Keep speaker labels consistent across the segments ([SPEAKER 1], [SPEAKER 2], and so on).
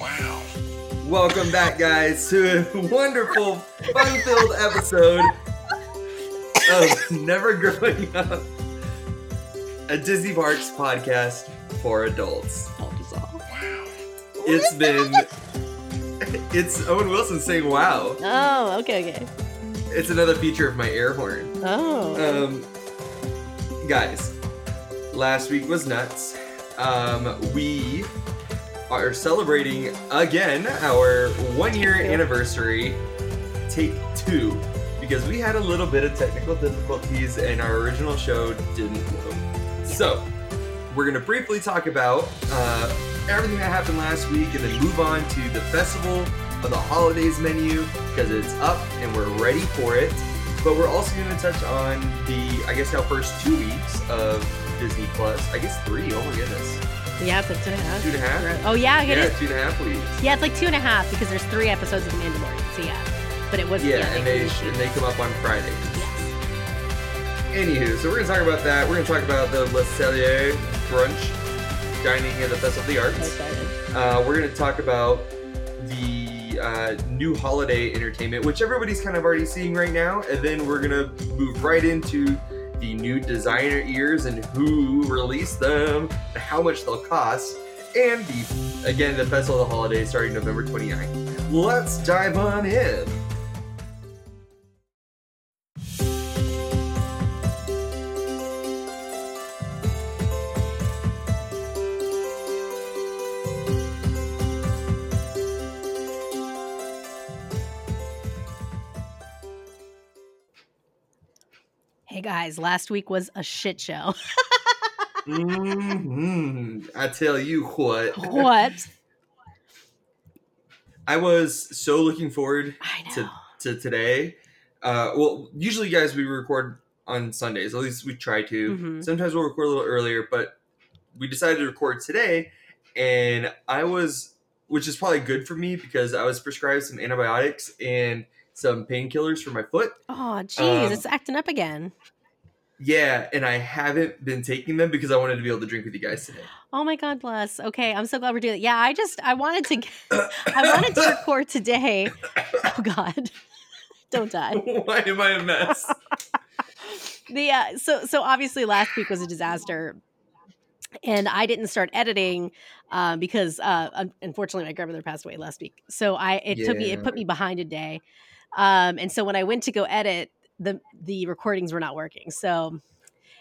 [SPEAKER 1] Wow.
[SPEAKER 2] Welcome back, guys, to a wonderful, fun filled episode of Never Growing Up, a Disney Parks podcast for adults.
[SPEAKER 1] Wow.
[SPEAKER 2] It's been. It's Owen Wilson saying wow.
[SPEAKER 3] Oh, okay, okay.
[SPEAKER 2] It's another feature of my air horn.
[SPEAKER 3] Oh.
[SPEAKER 2] Um, guys, last week was nuts. Um, we are celebrating again our one year anniversary, take two, because we had a little bit of technical difficulties and our original show didn't load. So, we're going to briefly talk about uh, everything that happened last week and then move on to the Festival of the Holidays menu because it's up and we're ready for it. But we're also going to touch on the, I guess our first two weeks of Disney Plus. I guess three. Oh my goodness.
[SPEAKER 3] Yeah, it's like two and a half.
[SPEAKER 2] Two and a half?
[SPEAKER 3] Oh, yeah, it
[SPEAKER 2] Yeah,
[SPEAKER 3] is.
[SPEAKER 2] two and a half weeks.
[SPEAKER 3] Yeah, it's like two and a half because there's three episodes of The Mandalorian. So yeah, but it was
[SPEAKER 2] Yeah, and they
[SPEAKER 3] finished
[SPEAKER 2] and they come up on Friday.
[SPEAKER 3] Yes.
[SPEAKER 2] Anywho, so we're gonna talk about that. We're gonna talk about the Le Cellier brunch dining at the Festival of the Arts. Uh, we're going to talk about the uh, new holiday entertainment, which everybody's kind of already seeing right now, and then we're going to move right into the new designer ears and who released them, how much they'll cost, and the again the Festival of the Holidays starting November 29th. Let's dive on in.
[SPEAKER 3] Hey guys, last week was a shit show.
[SPEAKER 2] hmm I tell you what.
[SPEAKER 3] what?
[SPEAKER 2] I was so looking forward to to today. Uh, well, usually, guys, we record on Sundays. At least we try to.
[SPEAKER 3] Mhm.
[SPEAKER 2] Sometimes we'll record a little earlier, but we decided to record today, and I was, which is probably good for me because I was prescribed some antibiotics and some painkillers for my foot.
[SPEAKER 3] Oh, jeez,
[SPEAKER 2] Um,
[SPEAKER 3] it's acting up again.
[SPEAKER 2] Yeah, and I haven't been taking them because I wanted to be able to drink with you guys today.
[SPEAKER 3] Oh my God, bless. Okay, I'm so glad we're doing it. Yeah, I just I wanted to I wanted to record today. Oh God, don't die.
[SPEAKER 2] Why am I a mess?
[SPEAKER 3] the uh, so so obviously last week was a disaster and i didn't start editing uh, because uh, unfortunately my grandmother passed away last week so i it took me it put me behind a day um, and so when i went to go edit the the recordings were not working so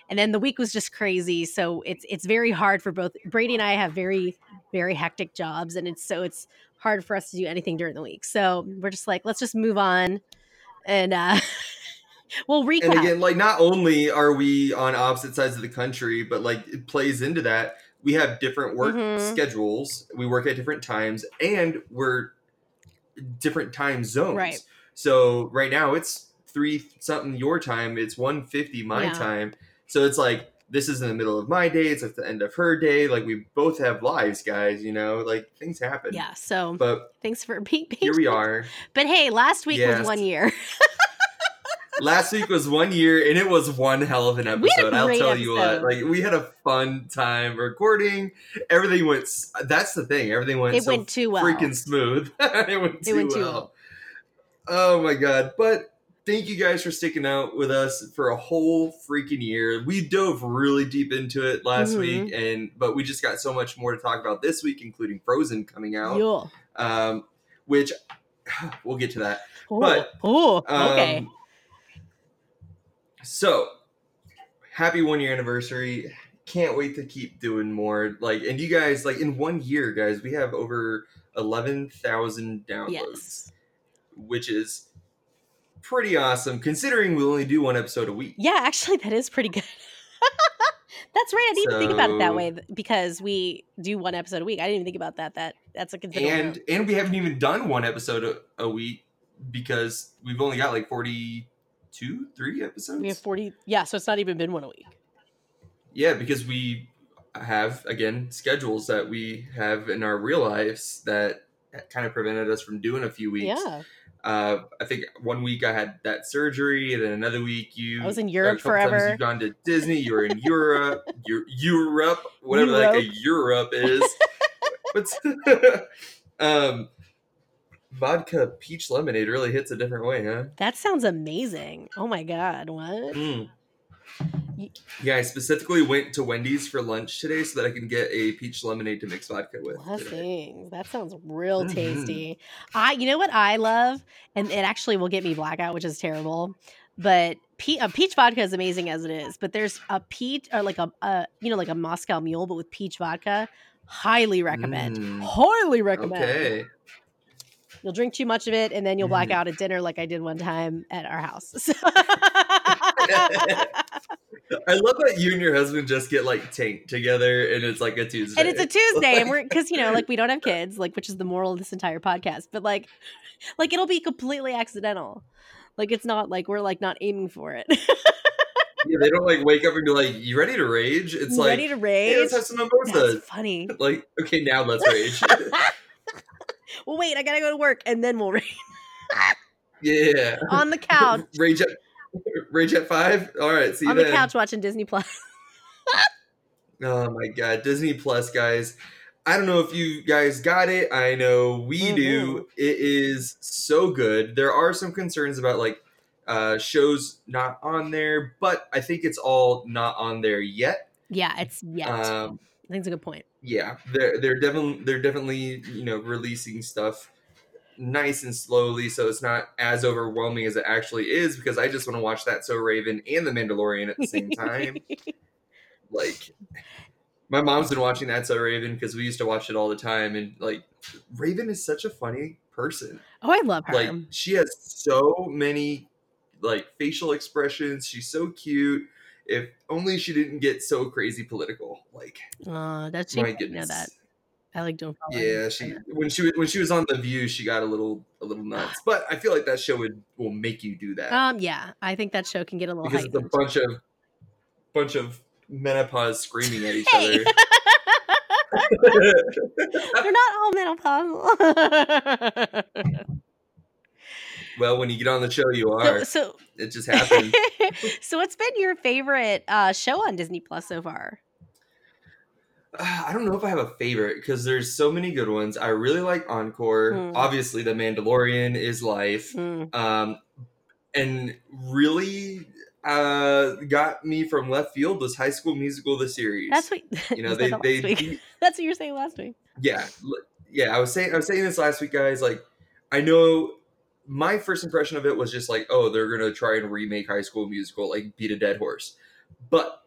[SPEAKER 3] and then the week was just crazy so it's it's very hard for both brady and i have very very hectic jobs and it's so it's hard for us to do anything during the week so we're just like let's just move on and uh we'll recap
[SPEAKER 2] and again, like not only are we on opposite sides of the country, but like it plays into that. We have different work
[SPEAKER 3] Mhm.
[SPEAKER 2] schedules. We work at different times, and we're different time zones.
[SPEAKER 3] Right.
[SPEAKER 2] So right now it's three something your time. It's one fifty my
[SPEAKER 3] Yeah.
[SPEAKER 2] time. So it's like this is in the middle of my day. It's at the end of her day. Like we both have lives, guys. You know, like things happen.
[SPEAKER 3] Yeah. So
[SPEAKER 2] But
[SPEAKER 3] thanks for being
[SPEAKER 2] here we are.
[SPEAKER 3] But hey, last week
[SPEAKER 2] Yes.
[SPEAKER 3] was one year.
[SPEAKER 2] Last week was one year, and it was one hell of an
[SPEAKER 3] We had a
[SPEAKER 2] episode. I'll tell you what.
[SPEAKER 3] episode.
[SPEAKER 2] Like we had a fun time recording. Everything went. That's the thing. Everything went.
[SPEAKER 3] It
[SPEAKER 2] so
[SPEAKER 3] went too well.
[SPEAKER 2] Freaking smooth. it went too,
[SPEAKER 3] went too
[SPEAKER 2] well.
[SPEAKER 3] well.
[SPEAKER 2] Oh my god! But thank you guys for sticking out with us for a whole freaking year. We dove really deep into it last
[SPEAKER 3] Mhm.
[SPEAKER 2] week, and but we just got so much more to talk about this week, including Frozen coming out.
[SPEAKER 3] Yeah.
[SPEAKER 2] Um, which we'll get to that.
[SPEAKER 3] Oh,
[SPEAKER 2] But,
[SPEAKER 3] oh, okay.
[SPEAKER 2] Um, so, happy one year anniversary. Can't wait to keep doing more. Like, and you guys, like, in one year, guys, we have over 11,000 downloads,
[SPEAKER 3] Yes.
[SPEAKER 2] Which is pretty awesome considering we only do one episode a week.
[SPEAKER 3] Yeah, actually, that is pretty good. That's right. I didn't even think about it that way because we do one episode a week. I didn't even think about that. That that's a considerable.
[SPEAKER 2] And and we haven't even done one episode a, a week because we've only got like 42, three episodes.
[SPEAKER 3] we have forty. Yeah, so it's not even been one a week.
[SPEAKER 2] Yeah, because we have again schedules that we have in our real lives that eh, kind of prevented us from doing a few weeks.
[SPEAKER 3] Yeah,
[SPEAKER 2] Uh, I think one week I had that surgery, and then another week you
[SPEAKER 3] I was in Europe forever.
[SPEAKER 2] You've gone to Disney. You were in Europe. Eu- Europe, whatever like a Europe is. but Um, vodka peach lemonade really hits a different way, huh?
[SPEAKER 3] That sounds amazing. Oh my god, what?
[SPEAKER 2] Mm. Yeah, I specifically went to Wendy's for lunch today so that I can get a peach lemonade to mix vodka with.
[SPEAKER 3] Blessings. That sounds real
[SPEAKER 2] Mhm.
[SPEAKER 3] tasty. I, you know what I love, and it actually will get me blackout, which is terrible. But pe- a peach vodka is amazing as it is. But there's a peach or like a, a you know like a Moscow Mule, but with peach vodka. Highly recommend.
[SPEAKER 2] Mm.
[SPEAKER 3] Highly recommend.
[SPEAKER 2] Okay.
[SPEAKER 3] You'll drink too much of it, and then you'll black
[SPEAKER 2] Mhm.
[SPEAKER 3] out at dinner, like I did one time at our house.
[SPEAKER 2] I love that you and your husband just get like tanked together and it's like a Tuesday.
[SPEAKER 3] and it's a Tuesday, and we're because you know, like we don't have kids, like which is the moral of this entire podcast. But like, like it'll be completely accidental. Like it's not like we're like not aiming for it.
[SPEAKER 2] Yeah, they don't like wake up and be like, "You ready to rage?" It's like,
[SPEAKER 3] ready to rage.
[SPEAKER 2] "Hey, let's have some mimosas."
[SPEAKER 3] That's funny.
[SPEAKER 2] Like, okay, now let's rage.
[SPEAKER 3] well, wait, I gotta go to work, and then we'll rage
[SPEAKER 2] yeah.
[SPEAKER 3] on the couch.
[SPEAKER 2] Rage at Rage at five. All right, see you
[SPEAKER 3] on the couch watching Disney Plus.
[SPEAKER 2] Oh my god, Disney Plus, guys. I don't know if you guys got it. I know we
[SPEAKER 3] Mm-hmm.
[SPEAKER 2] do. It is so good. There are some concerns about like uh, shows not on there, but I think it's all not on there yet.
[SPEAKER 3] Yeah, it's yet.
[SPEAKER 2] Um,
[SPEAKER 3] I think it's a good point.
[SPEAKER 2] yeah, they're they're definitely they're definitely you know releasing stuff nice and slowly, so it's not as overwhelming as it actually is. Because I just want to watch that So Raven and The Mandalorian at the same time. like my mom's been watching that so raven because we used to watch it all the time and like raven is such a funny person
[SPEAKER 3] oh, I love her.
[SPEAKER 2] like she has so many like facial expressions she's so cute if only she didn't get so crazy political like
[SPEAKER 3] uh, that's she
[SPEAKER 2] my
[SPEAKER 3] know
[SPEAKER 2] goodness
[SPEAKER 3] that. I like don't
[SPEAKER 2] yeah she when she was when she was on the view she got a little a little nuts but i feel like that show would will make you do that
[SPEAKER 3] Um, yeah, I think that show can get a little
[SPEAKER 2] because it's a bunch of bunch of menopause screaming at each
[SPEAKER 3] Hey!
[SPEAKER 2] other
[SPEAKER 3] They're not all menopausal.
[SPEAKER 2] Well, when you get on the show, you
[SPEAKER 3] so,
[SPEAKER 2] are.
[SPEAKER 3] so,
[SPEAKER 2] It just happened.
[SPEAKER 3] so, what's been your favorite uh, show on Disney Plus so far?
[SPEAKER 2] I don't know if I have a favorite because there's so many good ones. I really like Encore.
[SPEAKER 3] Hmm.
[SPEAKER 2] Obviously, The Mandalorian is life.
[SPEAKER 3] Mm.
[SPEAKER 2] Um, and really uh, got me from left field was High School Musical the series.
[SPEAKER 3] That's what
[SPEAKER 2] you know they
[SPEAKER 3] said
[SPEAKER 2] they.
[SPEAKER 3] That's what you were saying last week.
[SPEAKER 2] yeah yeah I was saying I was saying this last week, guys. Like I know my first impression of it was just like, oh, they're gonna try and remake High School Musical, like beat a dead horse. But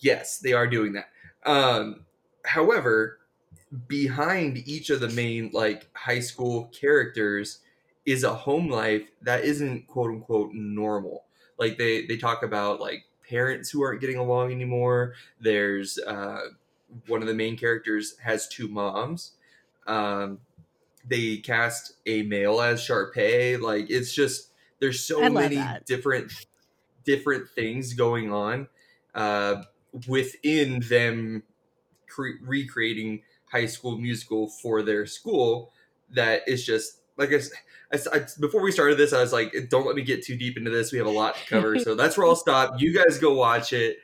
[SPEAKER 2] yes, they are doing that. Um, however, behind each of the main like high school characters is a home life that isn't quote unquote normal. Like they they talk about like parents who aren't getting along anymore. There's uh, one of the main characters has two moms. Um, they cast a male as Sharpay. Like it's just there's so many
[SPEAKER 3] that.
[SPEAKER 2] different different things going on uh, within them cre- recreating High School Musical for their school. That is just like I, I I- before we started this, I was like, don't let me get too deep into this. We have a lot to cover, so that's where I'll stop. You guys go watch it.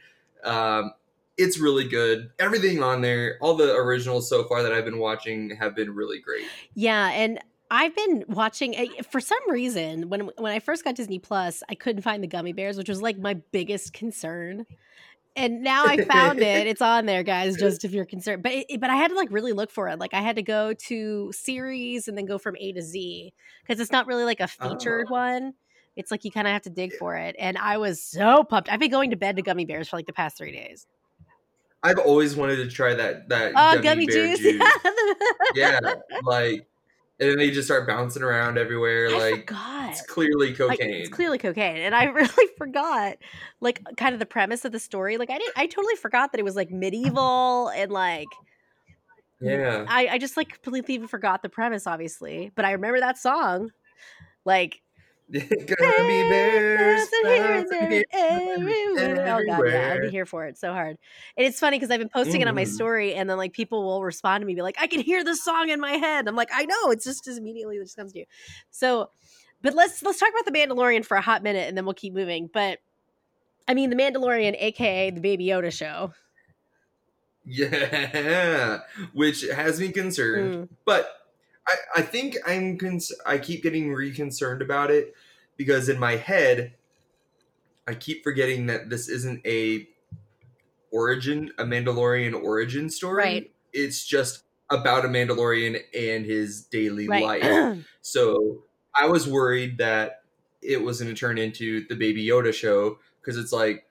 [SPEAKER 2] Um, it's really good. Everything on there, all the originals so far that I've been watching have been really great.
[SPEAKER 3] Yeah, and I've been watching eh, for some reason when when I first got Disney Plus, I couldn't find the gummy bears, which was like my biggest concern. And now I found it. It's on there, guys. Just if you're concerned, but it, but I had to like really look for it. Like I had to go to series and then go from A to Z because it's not really like a ah. featured
[SPEAKER 2] Oh.
[SPEAKER 3] one. It's like you kind of have to dig for it. And I was so pumped. I've been going to bed to gummy bears for like the past three days.
[SPEAKER 2] I've always wanted to try that that
[SPEAKER 3] Oh,
[SPEAKER 2] gummy,
[SPEAKER 3] gummy,
[SPEAKER 2] bear
[SPEAKER 3] juice.
[SPEAKER 2] juice. yeah, like, and then they just start bouncing around everywhere.
[SPEAKER 3] I
[SPEAKER 2] like
[SPEAKER 3] forgot.
[SPEAKER 2] it's clearly
[SPEAKER 3] Like,
[SPEAKER 2] cocaine.
[SPEAKER 3] it's clearly cocaine, and I really forgot, like, kind of the premise of the story. Like, I didn't, I totally forgot that it was like medieval and like,
[SPEAKER 2] yeah,
[SPEAKER 3] I, I just like completely even forgot the premise, obviously. But I remember that song, like,
[SPEAKER 2] gummy bears.
[SPEAKER 3] bouncing here and
[SPEAKER 2] bouncing
[SPEAKER 3] there,
[SPEAKER 2] here
[SPEAKER 3] everywhere. Oh god, yeah, I'd be here for it so hard. And it's funny because I've been posting it on my
[SPEAKER 2] Mhm.
[SPEAKER 3] story, and then like people will respond to me, be like, "I can hear the song in my head." I'm like, "I know, it's just as immediately it just comes to you." So, but let's let's talk about the Mandalorian for a hot minute, and then we'll keep moving. But I mean, the Mandalorian, aka the Baby Yoda show.
[SPEAKER 2] Yeah, which has me concerned.
[SPEAKER 3] Mm.
[SPEAKER 2] But I, I think I'm cons- I keep getting reconcerned about it because in my head I keep forgetting that this isn't a origin a Mandalorian origin story.
[SPEAKER 3] Right.
[SPEAKER 2] It's just about a Mandalorian and his daily
[SPEAKER 3] Right.
[SPEAKER 2] life. So I was worried that it was going to turn into the Baby Yoda show because it's like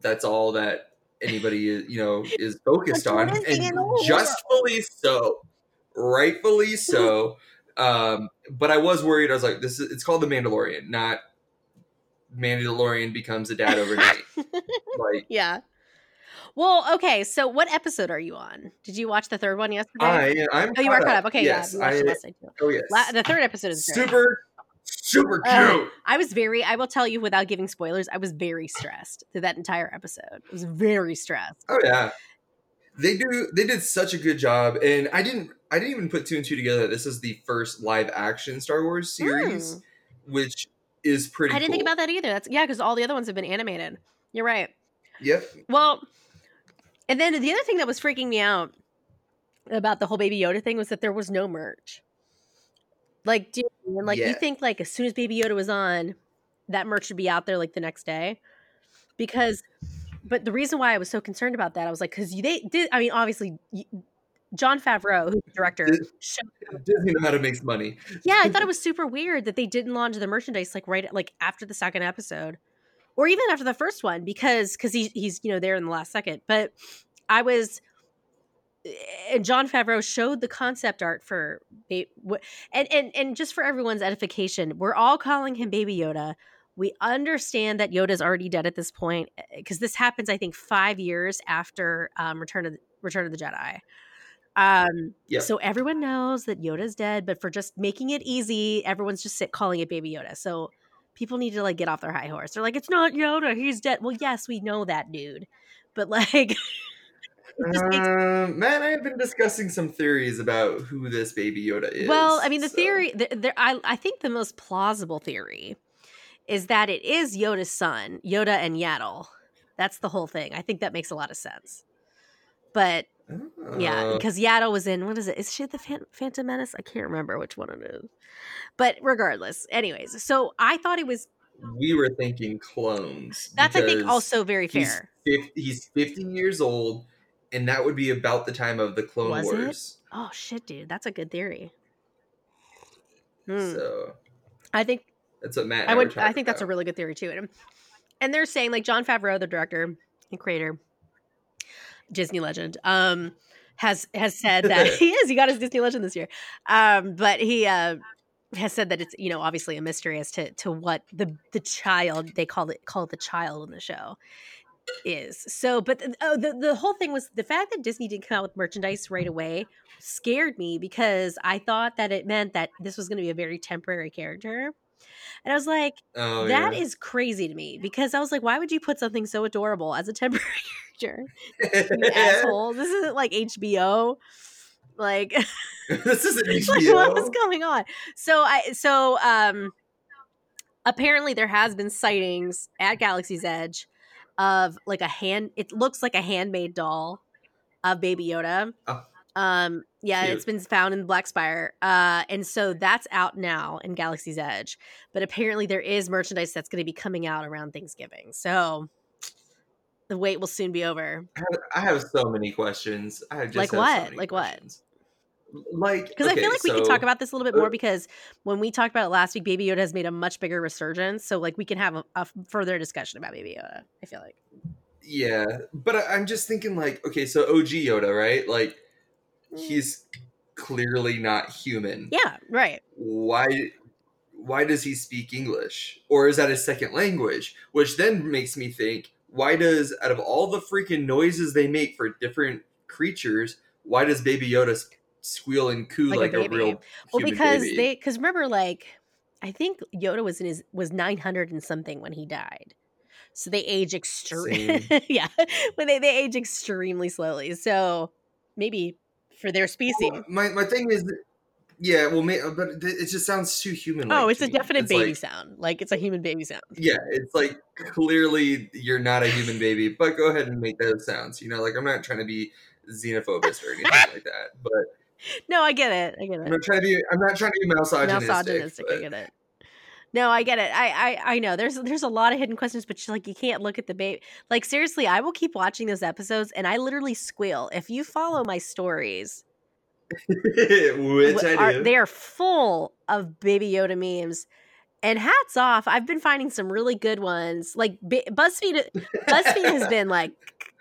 [SPEAKER 2] that's all that anybody is, you know is focused on,
[SPEAKER 3] That's what is
[SPEAKER 2] and
[SPEAKER 3] in the world.
[SPEAKER 2] justfully so, rightfully so. um, but I was worried. I was like, this is it's called the Mandalorian, not Mandalorian becomes a dad overnight. like
[SPEAKER 3] yeah. Well, okay. So, what episode are you on? Did you watch the third one yesterday?
[SPEAKER 2] I, I'm.
[SPEAKER 3] oh, you are caught up. Okay,
[SPEAKER 2] yes,
[SPEAKER 3] yeah.
[SPEAKER 2] I,
[SPEAKER 3] it last night too.
[SPEAKER 2] oh yes.
[SPEAKER 3] La- the third episode is great.
[SPEAKER 2] super, super cute.
[SPEAKER 3] Uh, I was very. I will tell you without giving spoilers. I was very stressed through that entire episode. I was very stressed.
[SPEAKER 2] Oh yeah, they do. They did such a good job, and I didn't. I didn't even put two and two together. This is the first live action Star Wars series, which is pretty.
[SPEAKER 3] Hmm. I didn't think about that either. That's yeah, because all the other ones have been animated. You're right.
[SPEAKER 2] Yep.
[SPEAKER 3] Well, and then the other thing that was freaking me out about the whole Baby Yoda thing was that there was no merch. Like, dude, and like you think like as soon as Baby Yoda was on, that merch should be out there like the next day, because. But the reason why I was so concerned about that, I was like, because they did. I mean, obviously, Jon Favreau, who's the director,
[SPEAKER 2] Disney know how to make money.
[SPEAKER 3] yeah, I thought it was super weird that they didn't launch the merchandise like right like after the second episode, or even after the first one because because he, he's you know there in the last second. But I was, and Jon Favreau showed the concept art for and and and just for everyone's edification, we're all calling him Baby Yoda. We understand that Yoda's already dead at this point because this happens, I think, five years after um, Return of the, Return of the Jedi. Um,
[SPEAKER 2] Yep.
[SPEAKER 3] so everyone knows that Yoda's dead, but for just making it easy, everyone's just sit calling it Baby Yoda. So people need to like get off their high horse. They're like, it's not Yoda, he's dead. Well, yes, we know that, dude. But like, makes-
[SPEAKER 2] Um, Matt and I have been discussing some theories about who this baby Yoda is.
[SPEAKER 3] well, I mean, the
[SPEAKER 2] so-
[SPEAKER 3] theory, the, the, I, I think the most plausible theory is that it is Yoda's son, Yoda and Yaddle. That's the whole thing. I think that makes a lot of sense. But Yeah,
[SPEAKER 2] Uh,
[SPEAKER 3] because Yaddle was in what is it? Is she the Phan- Phantom Menace? I can't remember which one it is. But regardless, anyways, so I thought it was
[SPEAKER 2] we were thinking clones.
[SPEAKER 3] that's I think also very
[SPEAKER 2] he's
[SPEAKER 3] fair.
[SPEAKER 2] fif- he's 15 years old, and that would be about the time of the Clone
[SPEAKER 3] Was it?
[SPEAKER 2] Wars.
[SPEAKER 3] Oh shit, dude, that's a good theory. Hmm.
[SPEAKER 2] So
[SPEAKER 3] I think
[SPEAKER 2] that's what Matt.
[SPEAKER 3] I would. I think that's a really good theory too. And, and they're saying like Jon Favreau, the director and creator, Disney legend, um, has has said that he is. He got his Disney legend this year, um, but he uh, has said that it's you know obviously a mystery as to to what the the child they call it call the child in the show is. So, but the, oh, the the whole thing was the fact that Disney didn't come out with merchandise right away scared me because I thought that it meant that this was going to be a very temporary character. And I was like,
[SPEAKER 2] Oh,
[SPEAKER 3] that
[SPEAKER 2] yeah.
[SPEAKER 3] is crazy to me because I was like, why would you put something so adorable as a temporary character? You asshole. This isn't like HBO. Like,
[SPEAKER 2] this isn't
[SPEAKER 3] like
[SPEAKER 2] HBO.
[SPEAKER 3] what was going on? So I so um apparently there has been sightings at Galaxy's Edge of like a hand it looks like a handmade doll of Baby Yoda.
[SPEAKER 2] Oh.
[SPEAKER 3] Um yeah,
[SPEAKER 2] Cute.
[SPEAKER 3] it's been found in Black Spire. Uh and so that's out now in Galaxy's Edge. But apparently there is merchandise that's going to be coming out around Thanksgiving. So the wait will soon be over.
[SPEAKER 2] I have, so many questions. I just
[SPEAKER 3] Like
[SPEAKER 2] so
[SPEAKER 3] what?
[SPEAKER 2] many
[SPEAKER 3] Like what?
[SPEAKER 2] Like
[SPEAKER 3] Because I feel like we can talk about this a little bit more
[SPEAKER 2] uh,
[SPEAKER 3] because when we talked about it last week, Baby Yoda has made a much bigger resurgence. So like we can have a, a further discussion about Baby Yoda. I feel like.
[SPEAKER 2] Yeah, but I, I'm just thinking like, okay, so OG Yoda, right? Like.
[SPEAKER 3] Mm.
[SPEAKER 2] he's clearly not human.
[SPEAKER 3] Yeah. Right.
[SPEAKER 2] Why? Why does he speak English, or is that his second language? Which then makes me think, why does out of all the freaking noises they make for different creatures, why does Baby Yoda squeal and coo
[SPEAKER 3] Like a
[SPEAKER 2] like, a,
[SPEAKER 3] baby.
[SPEAKER 2] real
[SPEAKER 3] Well, because
[SPEAKER 2] baby?
[SPEAKER 3] they because remember like I think Yoda was in his was nine hundred and something when he died. So they age extreme. yeah, when they they age extremely slowly. So maybe for their species.
[SPEAKER 2] Well, my my thing is, yeah, well, may, uh, but it just sounds too human.
[SPEAKER 3] oh, it's a definite baby sound. Like it's a human baby sound.
[SPEAKER 2] Yeah, it's like clearly you're not a human baby, but go ahead and make those sounds. You know, like I'm not trying to be xenophobist or anything like that, but
[SPEAKER 3] no, I get it. I get it.
[SPEAKER 2] I'm not trying to be. I'm not trying to be misogynistic.
[SPEAKER 3] Misogynistic. I get it. No, I get it. I, I I know. There's there's a lot of hidden questions, but like you can't look at the baby. Like seriously, I will keep watching those episodes, and I literally squeal. If you follow my stories,
[SPEAKER 2] Which
[SPEAKER 3] wh-
[SPEAKER 2] I
[SPEAKER 3] are,
[SPEAKER 2] do.
[SPEAKER 3] they are full of Baby Yoda memes. And hats off, I've been finding some really good ones. Like B- BuzzFeed, BuzzFeed has been like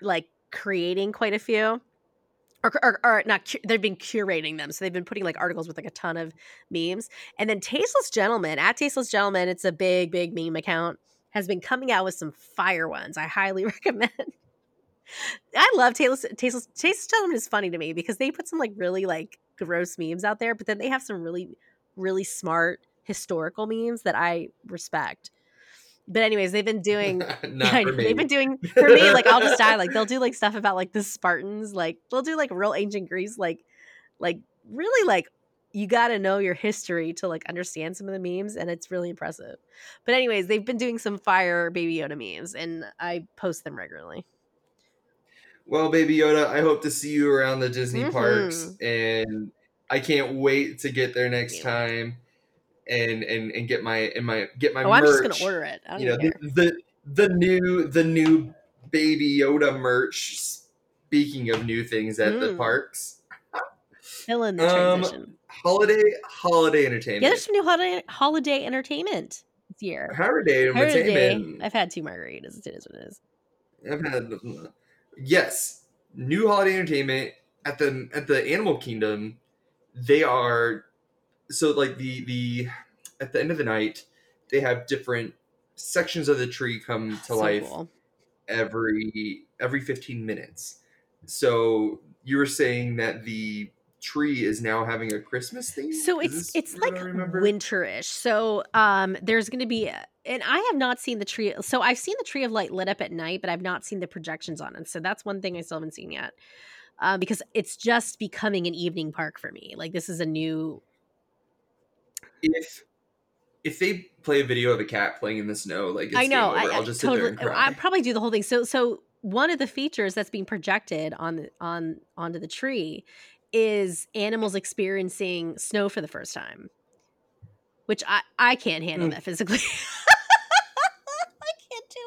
[SPEAKER 3] like creating quite a few, or or, not. They've been curating them, so they've been putting like articles with like a ton of memes. And then Tasteless Gentleman at Tasteless Gentleman, it's a big big meme account, has been coming out with some fire ones. I highly recommend. I love Tasteless Tasteless Tasteless Gentleman is funny to me because they put some like really like gross memes out there, but then they have some really really smart historical memes that I respect. But anyways, they've been doing
[SPEAKER 2] not
[SPEAKER 3] I
[SPEAKER 2] for me.
[SPEAKER 3] They've been doing for me, like I'll just die. Like they'll do like stuff about like the Spartans, like they'll do like real ancient Greece, like like really like you got to know your history to like understand some of the memes, and it's really impressive. But anyways, they've been doing some fire Baby Yoda memes, and I post them regularly.
[SPEAKER 2] Well, Baby Yoda, I hope to see you around the Disney
[SPEAKER 3] Mhm.
[SPEAKER 2] parks, and I can't wait to get there next
[SPEAKER 3] Yeah.
[SPEAKER 2] time, and and and get my and my get my
[SPEAKER 3] oh, I'm just gonna order it.
[SPEAKER 2] You know the, the the new the new Baby Yoda merch. Speaking of new things at the
[SPEAKER 3] Mm.
[SPEAKER 2] parks,
[SPEAKER 3] Still in the
[SPEAKER 2] um,
[SPEAKER 3] transition.
[SPEAKER 2] holiday holiday entertainment.
[SPEAKER 3] Yeah, there's some new holiday holiday entertainment this year.
[SPEAKER 2] holiday
[SPEAKER 3] Holiday.
[SPEAKER 2] entertainment.
[SPEAKER 3] I've had two margaritas. It is what it is.
[SPEAKER 2] I've had yes, new holiday entertainment at the at the Animal Kingdom. They are so like the the at the end of the night they have different sections of the tree come to
[SPEAKER 3] So
[SPEAKER 2] life
[SPEAKER 3] cool.
[SPEAKER 2] every every 15 minutes. So you were saying that the tree is now having a Christmas theme?
[SPEAKER 3] So
[SPEAKER 2] Is
[SPEAKER 3] it's it's like winterish. So um there's going to be a- and I have not seen the tree. So I've seen the tree of light lit up at night, but I've not seen the projections on it. So that's one thing I still haven't seen yet. Um, because it's just becoming an evening park for me. Like this is a new
[SPEAKER 2] if if they play a video of a cat playing in the snow, like it's
[SPEAKER 3] I know. I,
[SPEAKER 2] I'll
[SPEAKER 3] I
[SPEAKER 2] just sit there and cry.
[SPEAKER 3] I probably do the whole thing. So, so one of the features that's being projected on the on onto the tree is animals experiencing snow for the first time, which I I can't handle
[SPEAKER 2] Mm.
[SPEAKER 3] that physically. I can't do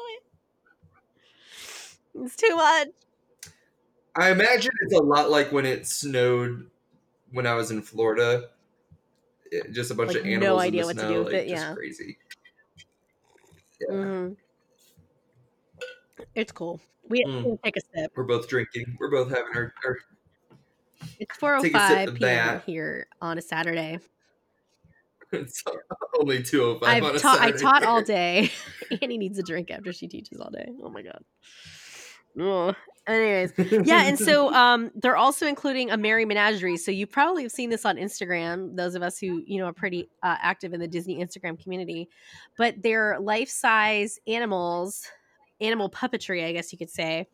[SPEAKER 3] it. It's too much.
[SPEAKER 2] I imagine it's a lot like when it snowed when I was in Florida. It- just a bunch
[SPEAKER 3] Like,
[SPEAKER 2] of
[SPEAKER 3] no
[SPEAKER 2] animals
[SPEAKER 3] idea
[SPEAKER 2] in the
[SPEAKER 3] what to
[SPEAKER 2] snow,
[SPEAKER 3] do with
[SPEAKER 2] like,
[SPEAKER 3] it,
[SPEAKER 2] just
[SPEAKER 3] yeah.
[SPEAKER 2] crazy. Yeah.
[SPEAKER 3] Mhm. It's cool. We
[SPEAKER 2] Mm.
[SPEAKER 3] take a sip.
[SPEAKER 2] We're both drinking. We're both having our. our
[SPEAKER 3] It's four oh
[SPEAKER 2] Take a sip
[SPEAKER 3] five p.m.
[SPEAKER 2] that.
[SPEAKER 3] here on a Saturday.
[SPEAKER 2] it's only two oh five on
[SPEAKER 3] I've
[SPEAKER 2] a
[SPEAKER 3] taught. I taught all day. Annie needs a drink after she teaches all day. Oh my god. Ugh. Anyways, yeah, and so um, they're also including a merry menagerie. So you probably have seen this on Instagram. Those of us who you know are pretty uh, active in the Disney Instagram community, but they're life size animals, animal puppetry, I guess you could say.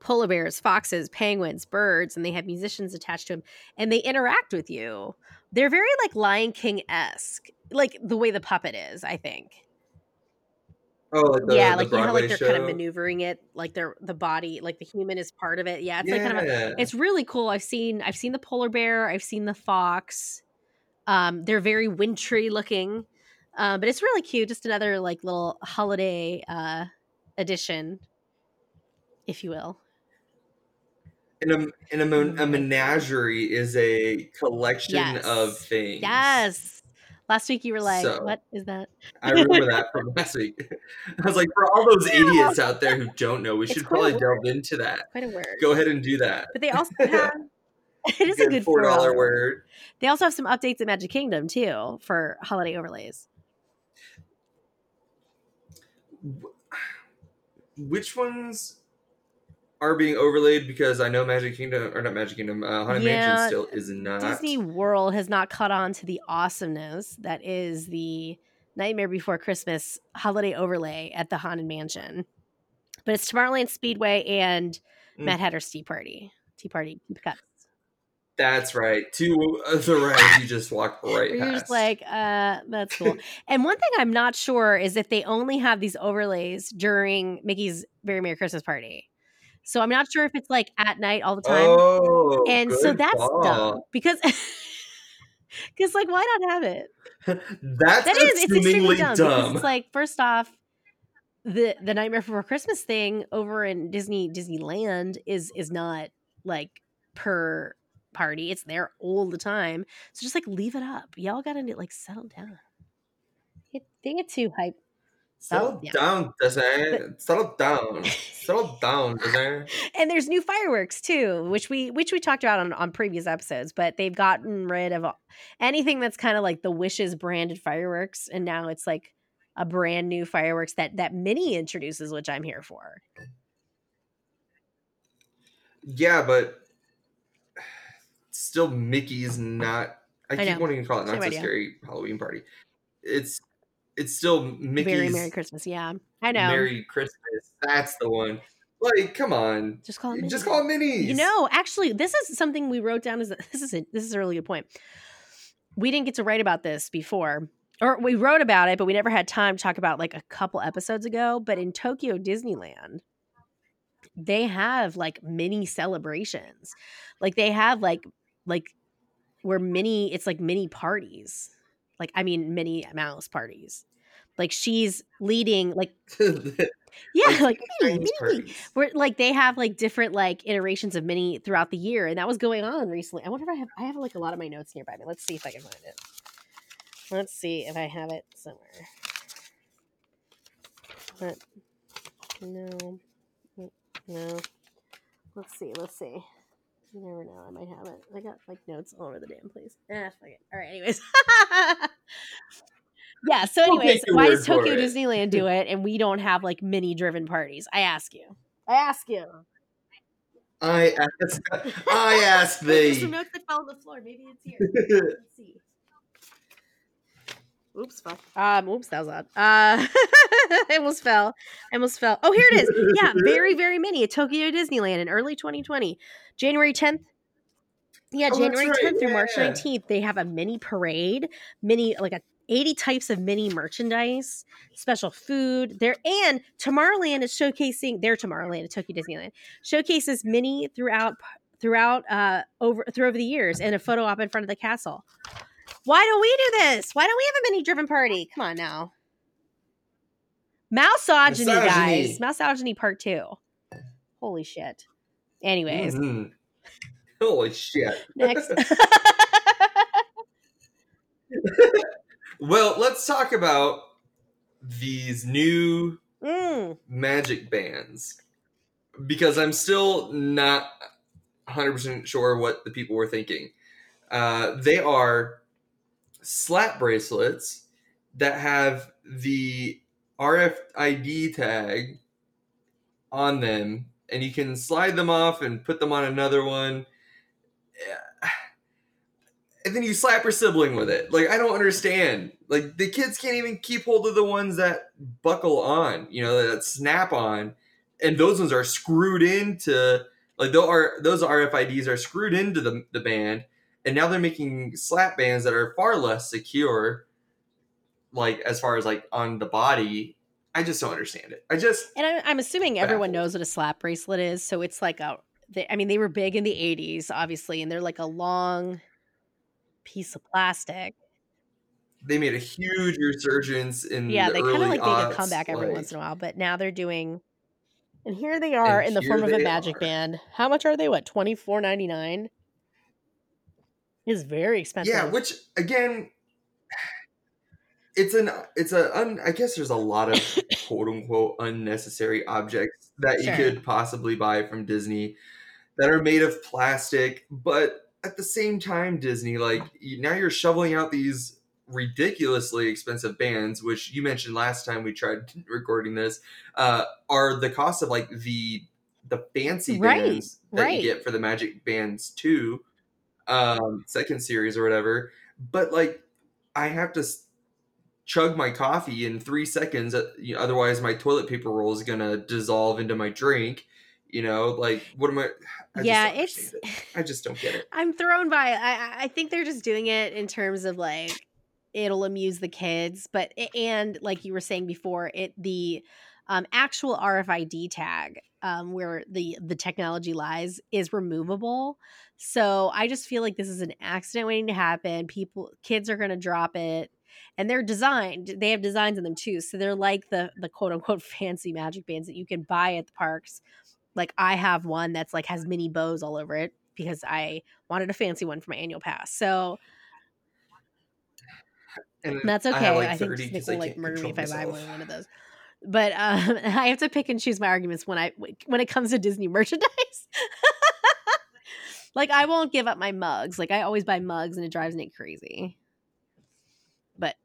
[SPEAKER 3] Polar bears, foxes, penguins, birds, and they have musicians attached to them, and they interact with you. They're very like Lion King esque, like the way the puppet is. I think
[SPEAKER 2] oh, like the,
[SPEAKER 3] yeah, like you know like they're
[SPEAKER 2] show?
[SPEAKER 3] kind of maneuvering it, like they're the body, like the human is part of it. Yeah, it's like kind of a, it's really cool. I've seen I've seen the polar bear, I've seen the fox. Um, they're very wintry looking, um, but it's really cute. Just another like little holiday uh addition, if you will.
[SPEAKER 2] And a, and a, mon- a
[SPEAKER 3] Mhm.
[SPEAKER 2] menagerie is a collection
[SPEAKER 3] Yes.
[SPEAKER 2] of things.
[SPEAKER 3] Yes. Last week you were like,
[SPEAKER 2] So-
[SPEAKER 3] "What is that?"
[SPEAKER 2] I remember that from last week. I was like, for all those idiots out there who don't know, we
[SPEAKER 3] It's
[SPEAKER 2] should probably delve into that.
[SPEAKER 3] Quite a word.
[SPEAKER 2] Go ahead and do that.
[SPEAKER 3] But they also have. it is a good $4
[SPEAKER 2] word.
[SPEAKER 3] They also have some updates at Magic Kingdom too for holiday overlays.
[SPEAKER 2] Which ones are being overlaid? Because I know Magic Kingdom or not Magic Kingdom, uh, Haunted
[SPEAKER 3] Yeah,
[SPEAKER 2] Mansion still is not.
[SPEAKER 3] Disney World has not caught on to the awesomeness that is the Nightmare Before Christmas holiday overlay at the Haunted Mansion. But it's Tomorrowland Speedway and
[SPEAKER 2] Mm.
[SPEAKER 3] Mad Hatter's Tea Party. Tea Party, Cups.
[SPEAKER 2] That's right. Two of the rides you just walked right
[SPEAKER 3] you're
[SPEAKER 2] past.
[SPEAKER 3] just like, uh, that's cool. and one thing I'm not sure is if they only have these overlays during Mickey's Very Merry Christmas Party. So I'm not sure if it's like at night all the time.
[SPEAKER 2] Oh,
[SPEAKER 3] and so that's dumb because because like why not have it?
[SPEAKER 2] That's
[SPEAKER 3] That is it's extremely dumb,
[SPEAKER 2] dumb.
[SPEAKER 3] it's like first off the the Nightmare Before Christmas thing over in Disney Disneyland is is not like per party. It's there all the time. So just like leave it up. Y'all gotta like settle down. It, they get too hype.
[SPEAKER 2] Settle oh,
[SPEAKER 3] yeah.
[SPEAKER 2] down, Disney. Settle down. Settle down, Disney.
[SPEAKER 3] and there's new fireworks too which we which we talked about on, on previous episodes but they've gotten rid of all- anything that's kind of like the wishes branded fireworks and now it's like a brand new fireworks that that Minnie introduces which i'm here for
[SPEAKER 2] Yeah, but still, Mickey's not. I,
[SPEAKER 3] I
[SPEAKER 2] keep
[SPEAKER 3] know.
[SPEAKER 2] wanting to call it not so scary Halloween party. It's it's still Mickey's
[SPEAKER 3] very merry christmas yeah i know
[SPEAKER 2] Merry Christmas. That's the one. Like, come on,
[SPEAKER 3] just call it
[SPEAKER 2] just call it Minnie's.
[SPEAKER 3] you know actually this is something we wrote down as a, this is a, this is a really good point we didn't get to write about this before or we wrote about it but we never had time to talk about like a couple episodes ago but in tokyo disneyland they have like Minnie celebrations like they have like like where Minnie it's like Minnie parties like i mean Minnie mouse parties. Like she's leading like yeah like,
[SPEAKER 2] Chinese Minnie,
[SPEAKER 3] where like they have like different like iterations of Minnie throughout the year and that was going on recently. I wonder if i have i have like a lot of my notes nearby me let's see if i can find it. Let's see if i have it somewhere. But no Mm, no. Let's see let's see you never know i might have it i got like notes all over the damn place ah fuck it all right anyways yeah so
[SPEAKER 2] We'll
[SPEAKER 3] anyways why does tokyo
[SPEAKER 2] it.
[SPEAKER 3] disneyland do it and we don't have like Minnie driven parties i ask you i ask you
[SPEAKER 2] I ask. I asked
[SPEAKER 3] There's some notes that fell on the floor. Maybe it's here. Let's see. Oops, fuck. Um, oops, that was odd. Uh, I almost fell. I almost fell. Oh, here it is. Yeah, very, very Minnie at Tokyo Disneyland in early 2020, January 10th. Yeah,
[SPEAKER 2] Oh,
[SPEAKER 3] January
[SPEAKER 2] right,
[SPEAKER 3] 10th through March 19th, they have a Minnie parade, Minnie like a 80 types of Minnie merchandise, special food there, and Tomorrowland is showcasing their Tomorrowland at Tokyo Disneyland showcases mini throughout throughout uh over through over the years and a photo op in front of the castle. Why don't we do this? Why don't we have a Minnie driven party? Come on now. Mouseogyny, guys. Mouseogyny part two. Holy shit. Anyways,
[SPEAKER 2] Mhm. Holy shit.
[SPEAKER 3] next.
[SPEAKER 2] Well, let's talk about these new
[SPEAKER 3] Mm,
[SPEAKER 2] magic bands because I'm still not 100% sure what the people were thinking. Uh, they are slap bracelets that have the RFID tag on them, and you can slide them off and put them on another one. And then you slap your sibling with it. Like, I don't understand. Like, the kids can't even keep hold of the ones that buckle on, you know, that snap on. And those ones are screwed into, like, those, RFIDs are screwed into the, the band and now they're making slap bands that are far less secure like as far as like on the body. I just don't understand it. I just
[SPEAKER 3] and i'm, I'm assuming
[SPEAKER 2] baffled.
[SPEAKER 3] everyone knows what a slap bracelet is so it's like a they, i mean they were big in the 80s obviously and they're like a long piece of plastic.
[SPEAKER 2] They made a huge resurgence in
[SPEAKER 3] yeah
[SPEAKER 2] the
[SPEAKER 3] they kind of like
[SPEAKER 2] aughts, make
[SPEAKER 3] a comeback every
[SPEAKER 2] like,
[SPEAKER 3] once in a while but now they're doing and here they are in the form of a magic
[SPEAKER 2] are.
[SPEAKER 3] band. How much are they? What 24.99 is very expensive.
[SPEAKER 2] Yeah, which again, it's an it's a un, I guess there's a lot of quote unquote unnecessary objects that
[SPEAKER 3] sure.
[SPEAKER 2] you could possibly buy from Disney that are made of plastic, but at the same time, Disney, like now you're shoveling out these ridiculously expensive bands, which you mentioned last time we tried recording this, uh, are the cost of like the the fancy
[SPEAKER 3] right,
[SPEAKER 2] bands that
[SPEAKER 3] right.
[SPEAKER 2] you get for the magic bands too um, second series or whatever. But like, I have to chug my coffee in three seconds. uh, Otherwise, my toilet paper roll is gonna dissolve into my drink. You know, like what am I? I
[SPEAKER 3] yeah, it's.
[SPEAKER 2] it. I just don't get it.
[SPEAKER 3] I'm thrown by. it. I I- I think they're just doing it in terms of like it'll amuse the kids, but and like you were saying before, it the um, actual RFID tag um, where the the technology lies is removable. So I just feel like this is an accident waiting to happen. People, kids are going to drop it, and they're designed. They have designs in them too, so they're like the the quote unquote fancy magic bands that you can buy at the parks. Like I have one that's like has Minnie bows all over it because I wanted a fancy one for my annual pass. So
[SPEAKER 2] And
[SPEAKER 3] that's okay. I,
[SPEAKER 2] like
[SPEAKER 3] think
[SPEAKER 2] 30
[SPEAKER 3] Nick will like murder me if
[SPEAKER 2] control
[SPEAKER 3] I buy more one of those. But um, I have to pick and choose my arguments when I when it comes to Disney merchandise. like I won't give up my mugs. Like I always buy mugs, and it drives Nick crazy. But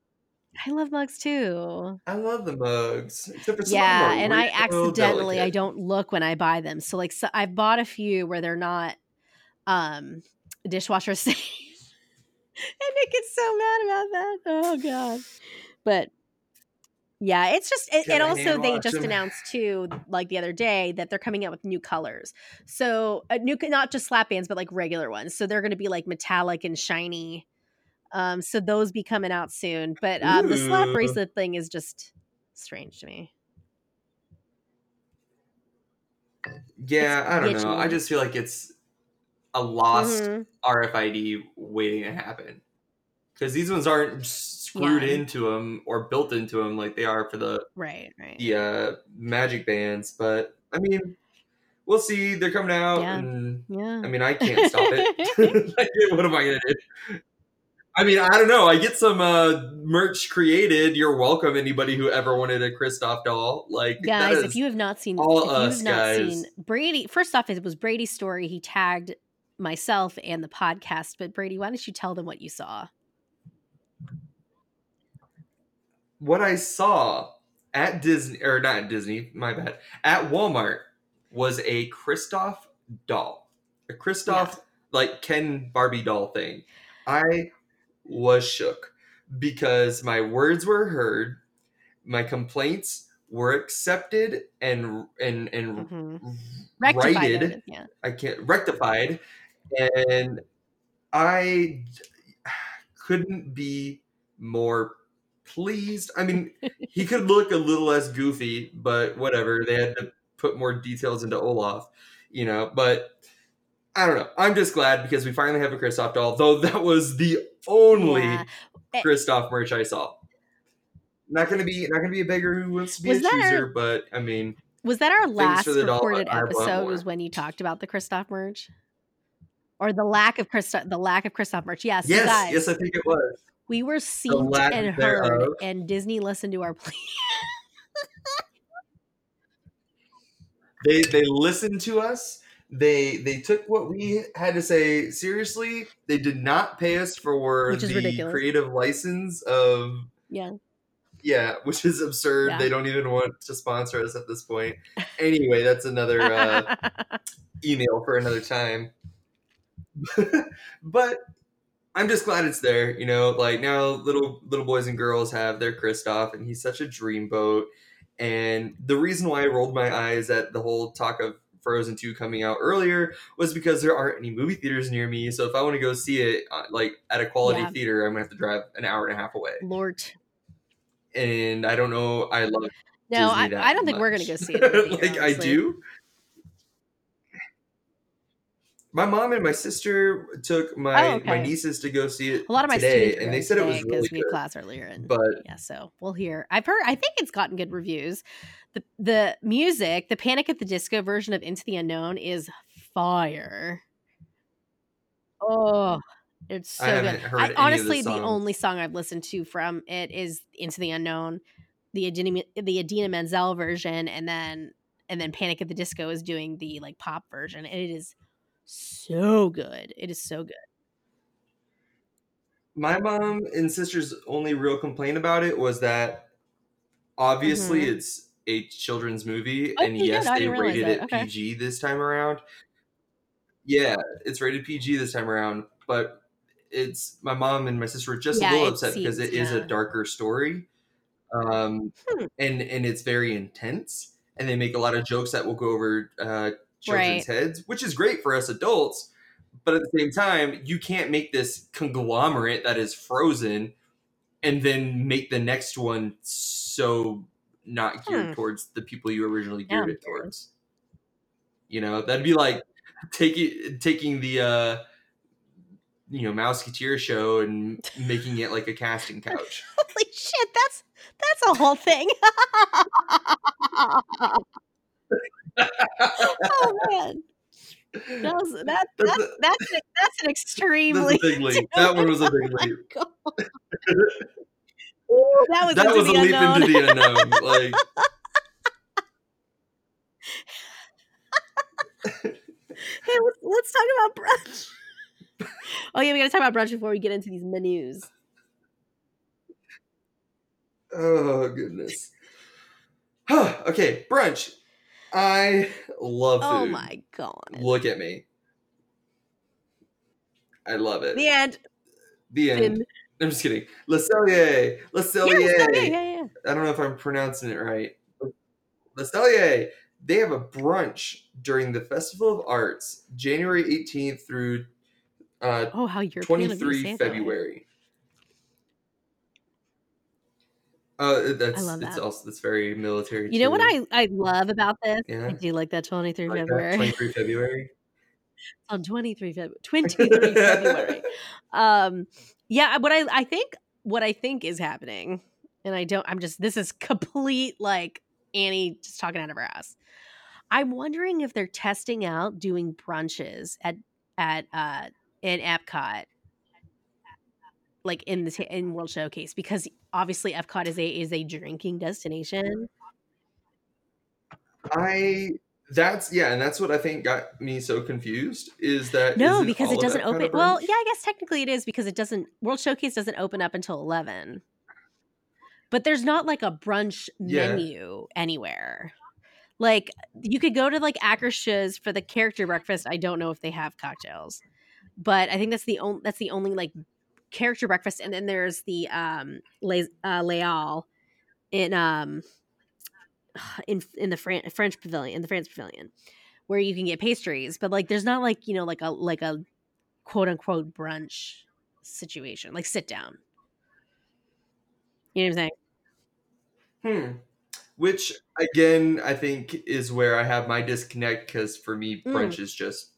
[SPEAKER 3] I love mugs too.
[SPEAKER 2] I love the mugs. Except for
[SPEAKER 3] Yeah, and I accidentally I don't look when I buy them. So like so I've bought a few where they're not um dishwasher safe. and Nick gets so mad about that. Oh god. But yeah, it's just it, and also they
[SPEAKER 2] just
[SPEAKER 3] just
[SPEAKER 2] 'em?
[SPEAKER 3] announced too like the other day that they're coming out with new colors. So uh, new not just slap bands but like regular ones. So they're going to be like metallic and shiny. Um so those be coming out soon. But um the slap bracelet thing is just strange to me.
[SPEAKER 2] Yeah, I don't know. I just feel like it's a lost
[SPEAKER 3] Mhm.
[SPEAKER 2] RFID waiting to happen. Because these ones aren't screwed
[SPEAKER 3] Yeah.
[SPEAKER 2] into them or built into them like they are for the
[SPEAKER 3] Right, right.
[SPEAKER 2] the uh, magic bands. But I mean, we'll see. They're coming out,
[SPEAKER 3] Yeah.
[SPEAKER 2] and
[SPEAKER 3] Yeah.
[SPEAKER 2] I mean, I can't stop it. like, what am I gonna do? I mean, I don't know. I get some uh, merch created. You're welcome, anybody who ever wanted a Kristoff doll. Like,
[SPEAKER 3] guys, if you have not seen
[SPEAKER 2] all
[SPEAKER 3] if you
[SPEAKER 2] us,
[SPEAKER 3] have not
[SPEAKER 2] guys.
[SPEAKER 3] seen Brady, first off, it was Brady's story. He tagged myself and the podcast. But Brady, why don't you tell them what you saw?
[SPEAKER 2] What I saw at Disney or not at Disney, my bad, at Walmart was a Kristoff doll, a Kristoff like Ken Barbie doll thing. I was shook because my words were heard, my complaints were accepted and and and
[SPEAKER 3] Mhm. Rectified.
[SPEAKER 2] righted.
[SPEAKER 3] Yeah.
[SPEAKER 2] I can't rectified, and I couldn't be more pleased. I mean, he could look a little less goofy, but whatever. They had to put more details into Olaf, you know. But I don't know. I'm just glad because we finally have a Kristoff doll, though that was the only
[SPEAKER 3] Yeah. Eh.
[SPEAKER 2] Kristoff merch I saw. Not gonna be not gonna be a beggar who wants to be
[SPEAKER 3] Was
[SPEAKER 2] a
[SPEAKER 3] that our-
[SPEAKER 2] but I mean,
[SPEAKER 3] Was that our last recorded
[SPEAKER 2] want
[SPEAKER 3] episode? Was when you talked about the Kristoff merch, or the lack of Kristoff, the lack of Kristoff merch? Yes,
[SPEAKER 2] yes,
[SPEAKER 3] guys,
[SPEAKER 2] yes, I think it was.
[SPEAKER 3] We were seen and heard,
[SPEAKER 2] thereof.
[SPEAKER 3] and Disney listened to our plea.
[SPEAKER 2] they they listened to us they they took what we had to say seriously they did not pay us for the
[SPEAKER 3] ridiculous.
[SPEAKER 2] creative license of
[SPEAKER 3] yeah.
[SPEAKER 2] yeah which is absurd
[SPEAKER 3] Yeah.
[SPEAKER 2] they don't even want to sponsor us at this point anyway that's another uh, email for another time but i'm just glad it's there you know like now little little boys and girls have their Kristoff and he's such a dreamboat and the reason why i rolled my eyes at the whole talk of frozen 2 coming out earlier was because there aren't any movie theaters near me so if i want to go see it uh, like at a quality
[SPEAKER 3] Yeah.
[SPEAKER 2] theater i'm gonna have to drive an hour and a half away
[SPEAKER 3] Lord.
[SPEAKER 2] and i don't know i love
[SPEAKER 3] No,
[SPEAKER 2] Disney
[SPEAKER 3] I, I don't think we're gonna go see it. theater,
[SPEAKER 2] like I do. My mom and my sister took my
[SPEAKER 3] Oh, okay.
[SPEAKER 2] my nieces to go see it
[SPEAKER 3] A lot of my
[SPEAKER 2] today, and they said it was really
[SPEAKER 3] because we had
[SPEAKER 2] good.
[SPEAKER 3] class earlier, and
[SPEAKER 2] But
[SPEAKER 3] yeah, so we'll hear. I've heard. I think it's gotten good reviews. the The music, the Panic at the Disco version of Into the Unknown, is fire. Oh, it's so
[SPEAKER 2] I
[SPEAKER 3] good. I
[SPEAKER 2] of the
[SPEAKER 3] honestly, the, only song I've listened to from it is Into the Unknown, the Idina, the Idina Menzel version, and then and then Panic at the Disco is doing the like pop version, and it is so good. It is so good.
[SPEAKER 2] my mom and sister's only real complaint about it was that obviously
[SPEAKER 3] Mhm.
[SPEAKER 2] it's a children's movie,
[SPEAKER 3] Oh,
[SPEAKER 2] and yes, they rated it
[SPEAKER 3] Okay.
[SPEAKER 2] PG this time around. Yeah, it's rated PG this time around, but it's my mom and my sister were just
[SPEAKER 3] Yeah,
[SPEAKER 2] a little
[SPEAKER 3] it
[SPEAKER 2] upset because
[SPEAKER 3] seems-
[SPEAKER 2] it is a darker story, um,
[SPEAKER 3] Hmm.
[SPEAKER 2] and and it's very intense, and they make a lot of jokes that will go over uh, children's heads, which is great for us adults. But at the same time, you can't make this conglomerate that is frozen, and then make the next one so not geared
[SPEAKER 3] Hmm.
[SPEAKER 2] towards the people you originally
[SPEAKER 3] Yeah,
[SPEAKER 2] geared it towards. You know, that'd be like taking taking the uh you know Mouseketeer show and making it like a casting couch.
[SPEAKER 3] Holy shit, that's that's a whole thing. oh man. That was that
[SPEAKER 2] That's
[SPEAKER 3] that's
[SPEAKER 2] a-
[SPEAKER 3] that's an, that's an extreme
[SPEAKER 2] That's a big leap. That one was a big leap.
[SPEAKER 3] Ooh, that was
[SPEAKER 2] that was a leap
[SPEAKER 3] unknown.
[SPEAKER 2] into the unknown. Like
[SPEAKER 3] Hey, let's, let's talk about brunch. oh yeah, we gotta talk about brunch before we get into these menus.
[SPEAKER 2] oh goodness. okay, brunch. I love food.
[SPEAKER 3] Oh my god.
[SPEAKER 2] Look at me. I love it.
[SPEAKER 3] The end.
[SPEAKER 2] The end.
[SPEAKER 3] Fin-
[SPEAKER 2] I'm just kidding. Le Cellier. Le Cellier.
[SPEAKER 3] yeah, yeah, yeah.
[SPEAKER 2] I don't know if I'm pronouncing it right. Le Cellier. They have a brunch during the Festival of Arts, January 18th through uh,
[SPEAKER 3] Oh, how European of you to
[SPEAKER 2] 23
[SPEAKER 3] say that way.
[SPEAKER 2] February. Uh, that's
[SPEAKER 3] love
[SPEAKER 2] it's also that's very military.
[SPEAKER 3] You know what. I, I love about this?
[SPEAKER 2] Yeah.
[SPEAKER 3] I do like that 23
[SPEAKER 2] Like that,
[SPEAKER 3] February.
[SPEAKER 2] 23 February.
[SPEAKER 3] on 23 February 23 February. Um yeah, what I I think what I think is happening and I don't I'm just this is complete like Annie just talking out of her ass. I'm wondering if they're testing out doing brunches at at uh in Epcot like in the in World Showcase because obviously Epcot is a is a drinking destination.
[SPEAKER 2] I that's yeah, and that's what I think got me so confused is that
[SPEAKER 3] No, because it doesn't
[SPEAKER 2] Epcot a
[SPEAKER 3] open. Well, yeah, I guess technically it is because it doesn't. World Showcase doesn't open up until eleven. But there's not like a brunch
[SPEAKER 2] Yeah.
[SPEAKER 3] menu anywhere. Like you could go to like Akershus for the character breakfast. I don't know if they have cocktails, but I think that's the only that's the only like character breakfast. And then there's the um Les, uh, Leal in um in in the Fran- French pavilion in the France pavilion where you can get pastries, but like there's not like you know like a like a quote unquote brunch situation like sit down. You know what I'm saying?
[SPEAKER 2] Hmm. Which again, I think is where I have my disconnect because for me,
[SPEAKER 3] Mm.
[SPEAKER 2] brunch is just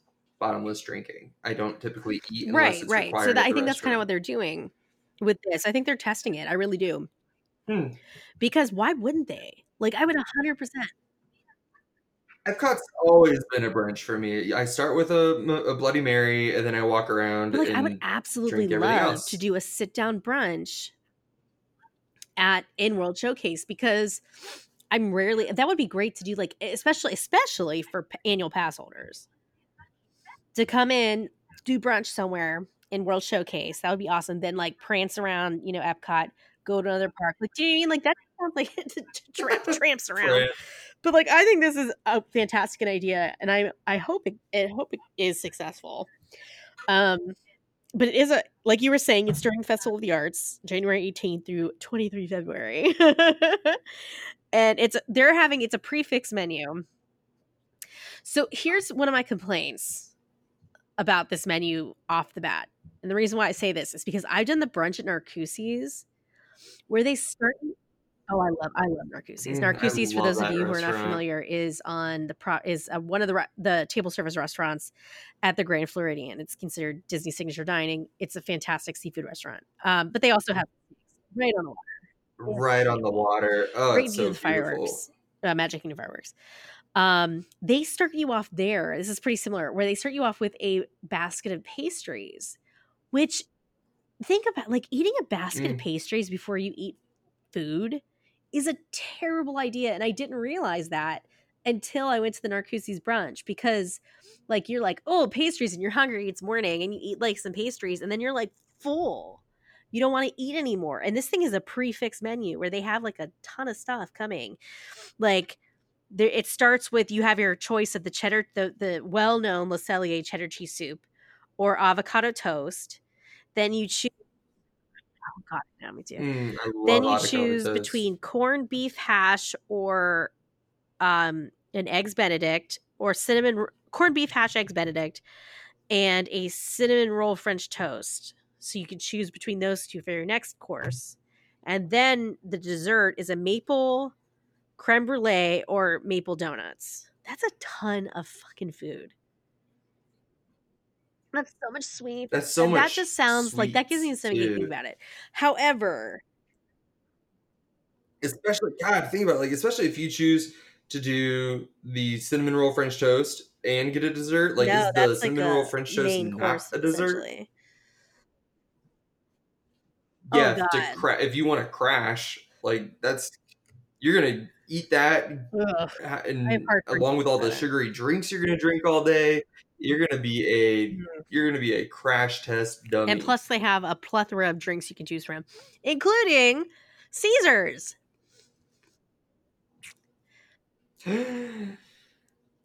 [SPEAKER 2] bottomless drinking. I don't typically eat unless
[SPEAKER 3] right, right. So that, I think that's kind of what they're doing with this. I think they're testing it. I really do.
[SPEAKER 2] Hmm.
[SPEAKER 3] Because why wouldn't they? Like I would 100%.
[SPEAKER 2] Epcot's always been a brunch for me. I start with a, a Bloody Mary, and then I walk around.
[SPEAKER 3] Like I would absolutely love
[SPEAKER 2] else.
[SPEAKER 3] to do a sit down brunch at in World Showcase because I'm rarely that would be great to do like especially especially for annual pass holders to come in do brunch somewhere in World Showcase that would be awesome then like prance around you know Epcot go to another park like do you mean like that sounds like tramp, tramps around
[SPEAKER 2] Right.
[SPEAKER 3] but like I think this is a fantastic idea, and I I hope it I hope it is successful. Um, but it is a like you were saying, it's during Festival of the Arts, January 18th through 23 February, and it's they're having it's a prefix menu. So here's one of my complaints about this menu off the bat, and the reason why I say this is because I've done the brunch at Narcoossee's, where they start. Oh, I love I love Narcoossee's.
[SPEAKER 2] Mm, I
[SPEAKER 3] Narcoossee's, for those of you who are not familiar, is on the pro is uh, one of the the table service restaurants at the Grand Floridian. It's considered Disney signature dining. It's a fantastic seafood restaurant. Um, but they also have right on the water,
[SPEAKER 2] right on the water. Oh,
[SPEAKER 3] great view
[SPEAKER 2] so
[SPEAKER 3] of the fireworks, uh, Magic Kingdom fireworks. Um, they start you off there. This is pretty similar, where they start you off with a basket of pastries, which think about like eating a basket of
[SPEAKER 2] Mm.
[SPEAKER 3] pastries before you eat food is a terrible idea. And I didn't realize that until I went to the Narcoossee's brunch because like you're like, oh, pastries and you're hungry, it's morning, and you eat like some pastries, and then you're like full. You don't want to eat anymore. And this thing is a prefix menu where they have like a ton of stuff coming. Like there it starts with you have your choice of the cheddar, the the well-known Le Cellier cheddar cheese soup or avocado toast. Then you choose Oh god, yeah, me too
[SPEAKER 2] Mm,
[SPEAKER 3] then you choose
[SPEAKER 2] toast.
[SPEAKER 3] between corned beef hash or um, an eggs benedict or cinnamon corned beef hash eggs benedict and a cinnamon roll french toast so you can choose between those two for your next course and then the dessert is a maple creme brulee or maple donuts That's a ton of fucking food. That's so much sweet.
[SPEAKER 2] That's so
[SPEAKER 3] and
[SPEAKER 2] much.
[SPEAKER 3] that just sounds like that gives me something to think about it. However,
[SPEAKER 2] Especially, God, think about it, like especially if you choose to do the cinnamon roll French toast and get a dessert. Like,
[SPEAKER 3] no,
[SPEAKER 2] is the
[SPEAKER 3] that's like
[SPEAKER 2] cinnamon roll French toast not
[SPEAKER 3] course,
[SPEAKER 2] a dessert?
[SPEAKER 3] Oh,
[SPEAKER 2] Yeah, to
[SPEAKER 3] God.
[SPEAKER 2] cra- if you want to crash, like that's you're gonna eat that
[SPEAKER 3] Ugh.
[SPEAKER 2] ha-
[SPEAKER 3] I have
[SPEAKER 2] and along with all the sugary drinks you're gonna drink all day. You're gonna be a
[SPEAKER 3] Mhm.
[SPEAKER 2] you're gonna be a crash test dummy.
[SPEAKER 3] And plus, they have a plethora of drinks you can choose from, including Caesars.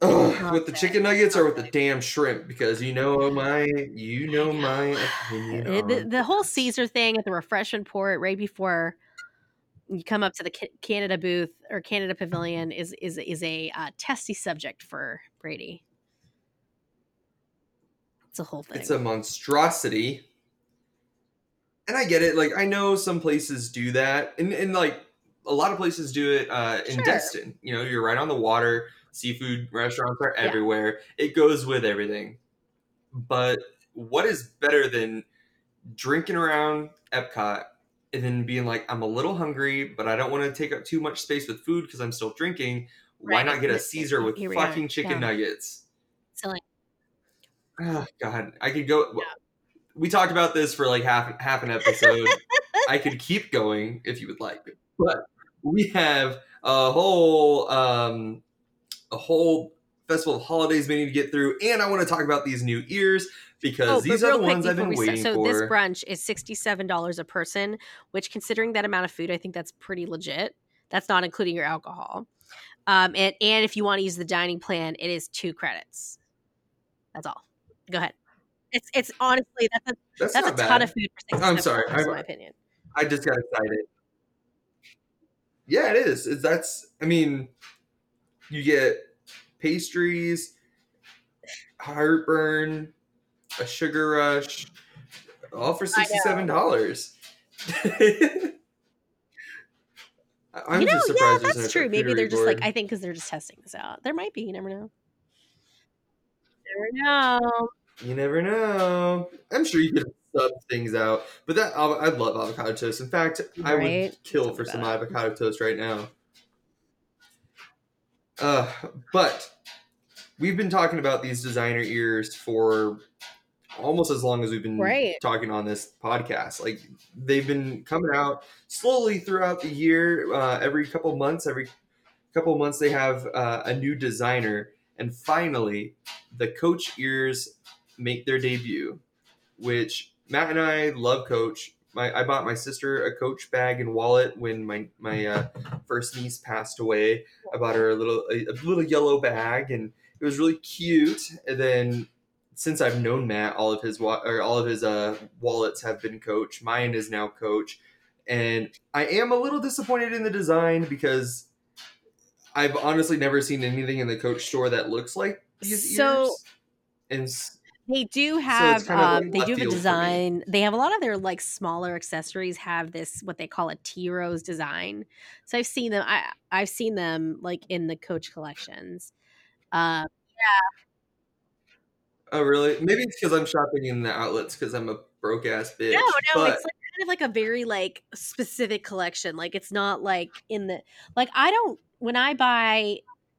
[SPEAKER 2] Ugh, with the chicken nuggets or with the damn shrimp because you know my you know my opinion
[SPEAKER 3] the, the whole. Caesar thing at the refreshment port right before you come up to the Canada booth or Canada Pavilion is is is a uh, testy subject for Brady. It's a whole thing.
[SPEAKER 2] It's a monstrosity. And I get it. Like I know some places do that, and and like a lot of places do it uh, in
[SPEAKER 3] Sure.
[SPEAKER 2] Destin. You know, you're right on the water. Seafood restaurants are
[SPEAKER 3] Yeah.
[SPEAKER 2] everywhere. It goes with everything. But what is better than drinking around Epcot and then being like, I'm a little hungry, but I don't want to take up too much space with food because I'm still drinking. Why
[SPEAKER 3] Right.
[SPEAKER 2] not get a Caesar with
[SPEAKER 3] are.
[SPEAKER 2] fucking chicken
[SPEAKER 3] Yeah.
[SPEAKER 2] nuggets?
[SPEAKER 3] So, like,
[SPEAKER 2] Oh God, I could go.
[SPEAKER 3] Yeah.
[SPEAKER 2] We talked about this for like half half an episode. I could keep going if you would like, but we have a whole um, a whole festival of holidays we need to get through, and I want to talk about these new ears because
[SPEAKER 3] oh,
[SPEAKER 2] these are the ones I've been waiting
[SPEAKER 3] so
[SPEAKER 2] for.
[SPEAKER 3] this brunch is sixty-seven dollars a person, which, considering that amount of food, I think that's pretty legit. That's not including your alcohol. Um, and and if you want to use the dining plan, it is two credits. That's all. Go ahead. It's it's honestly that's a
[SPEAKER 2] That's,
[SPEAKER 3] that's a ton of food for
[SPEAKER 2] I'm sorry,
[SPEAKER 3] in
[SPEAKER 2] I'm-
[SPEAKER 3] my opinion.
[SPEAKER 2] I just got excited. Yeah, it is. It's, that's. I mean, you get pastries, heartburn, a sugar rush, all for sixty-seven dollars. I'm
[SPEAKER 3] you know,
[SPEAKER 2] just
[SPEAKER 3] yeah,
[SPEAKER 2] surprised there's no
[SPEAKER 3] that's true. Maybe they're just
[SPEAKER 2] charcuterie
[SPEAKER 3] like. I think because they're just testing this out. There might be. You never know. Never know.
[SPEAKER 2] You never know. I'm sure you could sub things out, but that I love avocado toast. In fact, I would kill for some
[SPEAKER 3] it.
[SPEAKER 2] avocado toast right now. Uh, but we've been talking about these designer ears for almost as long as we've been
[SPEAKER 3] Right.
[SPEAKER 2] talking on this podcast. Like they've been coming out slowly throughout the year. Uh, every couple months, every couple months, they have uh, a new designer, and finally, the Coach ears make their debut. Which Matt and I love Coach. My, I bought my sister a Coach bag and wallet when my my uh, first niece passed away. I bought her a little a, a little yellow bag, and it was really cute. And then since I've known Matt, all of his wa- or all of his uh, wallets have been Coach. Mine is now Coach, and I am a little disappointed in the design because I've honestly never seen anything in the Coach store that looks like these
[SPEAKER 3] So-
[SPEAKER 2] ears. And
[SPEAKER 3] They do have
[SPEAKER 2] of
[SPEAKER 3] um, they do have a
[SPEAKER 2] field for me.
[SPEAKER 3] design. They have a lot of their like smaller accessories have this what they call a T rose design. So I've seen them. I I've seen them like in the Coach collections. Uh, yeah.
[SPEAKER 2] oh, really? Maybe it's because I'm shopping in the outlets because I'm a broke ass bitch.
[SPEAKER 3] no, no,
[SPEAKER 2] but
[SPEAKER 3] it's like kind of like a very like specific collection. Like it's not like in the like I don't when I buy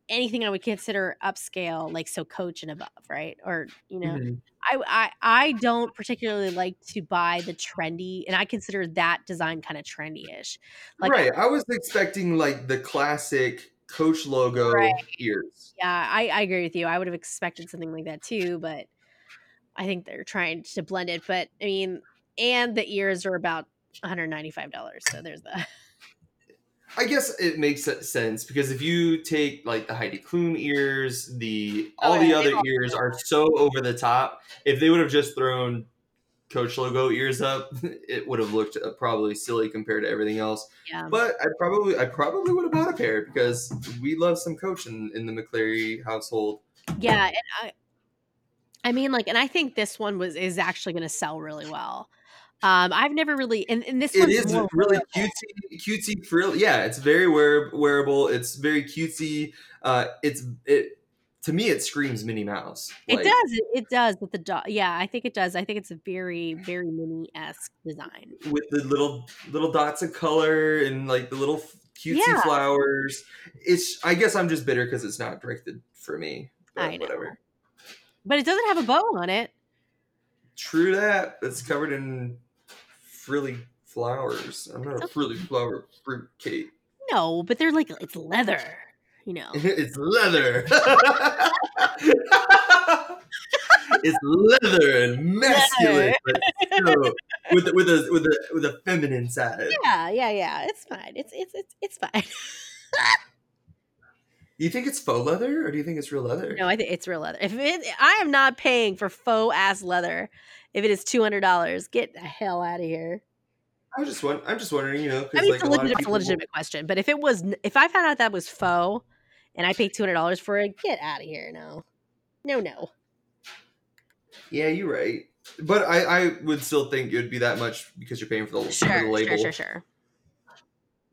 [SPEAKER 3] anything I would consider upscale, like so Coach and above, right? Or you know,
[SPEAKER 2] Mhm.
[SPEAKER 3] I, I I don't particularly like to buy the trendy, and I consider that design kind of trendy-ish. Like,
[SPEAKER 2] right. I was expecting like the classic Coach logo
[SPEAKER 3] Right.
[SPEAKER 2] ears.
[SPEAKER 3] yeah, I, I agree with you. I would have expected something like that too, but I think they're trying to blend it. But I mean, and the ears are about one hundred ninety-five dollars. So there's the
[SPEAKER 2] I guess it makes sense because if you take like the Heidi Klum ears, the
[SPEAKER 3] Oh,
[SPEAKER 2] all
[SPEAKER 3] yeah,
[SPEAKER 2] the other ears are so over the top. If they would have just thrown Coach logo ears up, it would have looked uh, probably silly compared to everything else.
[SPEAKER 3] yeah.
[SPEAKER 2] But I probably I probably would have bought a pair because we love some Coach in, in the McClary household.
[SPEAKER 3] Yeah, and I I mean like and I think this one was is actually going to sell really well. Um I've never really and, and this
[SPEAKER 2] It is really
[SPEAKER 3] wearable.
[SPEAKER 2] cutesy, cutesy frill. Yeah, it's very wear, wearable. It's very cutesy. Uh, it's it to me it screams Minnie Mouse.
[SPEAKER 3] It does. It, does with the dot. Yeah, I think it does. I think it's a very, very mini esque design.
[SPEAKER 2] with the little little dots of color and like the little cutesy
[SPEAKER 3] Yeah.
[SPEAKER 2] flowers. It's I guess I'm just bitter because it's not directed for me. But
[SPEAKER 3] I know.
[SPEAKER 2] whatever.
[SPEAKER 3] But it doesn't have a bow on it.
[SPEAKER 2] True that. It's covered in frilly flowers. I'm not a frilly flower fruit cake.
[SPEAKER 3] No, but they're like it's leather. You know.
[SPEAKER 2] it's leather. it's leather and masculine, but still with with a with a with a feminine side.
[SPEAKER 3] Yeah, yeah, yeah. It's fine. It's it's it's it's fine.
[SPEAKER 2] Do you think it's faux leather or do you think it's real leather?
[SPEAKER 3] no, I think it's real leather. If it, I am not paying for faux ass leather, if it is two hundred dollars, get the hell out of here.
[SPEAKER 2] I was just won- I'm just wondering, you know,
[SPEAKER 3] I mean,
[SPEAKER 2] like
[SPEAKER 3] it's a
[SPEAKER 2] a
[SPEAKER 3] legitimate,
[SPEAKER 2] people,
[SPEAKER 3] legitimate question. But if it was, if I found out that was faux, and I paid two hundred dollars for it, get out of here. No, no, no.
[SPEAKER 2] yeah, you're right. But I, I would still think it would be that much because you're paying for the, for the label.
[SPEAKER 3] sure, sure, sure.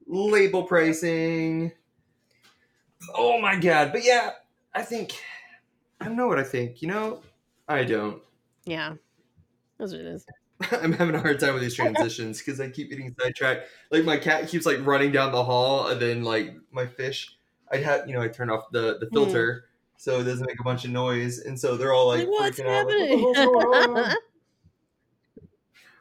[SPEAKER 2] Label pricing. Oh my god! But yeah, I think I don't know what I think. You know, I don't.
[SPEAKER 3] Yeah, that's what it is.
[SPEAKER 2] I'm having a hard time with these transitions because I keep getting sidetracked. Like my cat keeps like running down the hall, and then like my fish, I'd have you know I turn off the the filter so it doesn't make a bunch of noise, and so they're all like,
[SPEAKER 3] Like, what's
[SPEAKER 2] freaking out, like, "What the hell's going on?"
[SPEAKER 3] happening?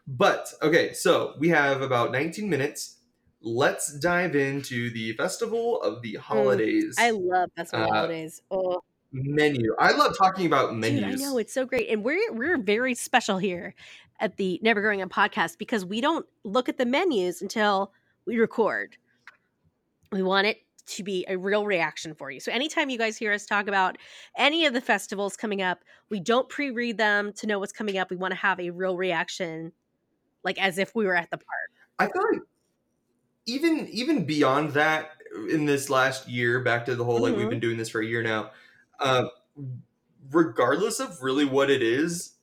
[SPEAKER 2] But okay, so we have about 19 minutes. Let's dive into the festival of the holidays
[SPEAKER 3] I love festival
[SPEAKER 2] Uh,
[SPEAKER 3] holidays. Oh,
[SPEAKER 2] menu. I love talking about menus.
[SPEAKER 3] dude, I know it's so great, and we're we're very special here at the Never Growing Up podcast because we don't look at the menus until we record. We want it to be a real reaction for you. So anytime you guys hear us talk about any of the festivals coming up, we don't pre-read them to know what's coming up. We want to have a real reaction, like as if we were at the park.
[SPEAKER 2] I feel like even even beyond that, in this last year, back to the whole like we've
[SPEAKER 3] Mhm.
[SPEAKER 2] been doing this for a year now. Uh, regardless of really what it is,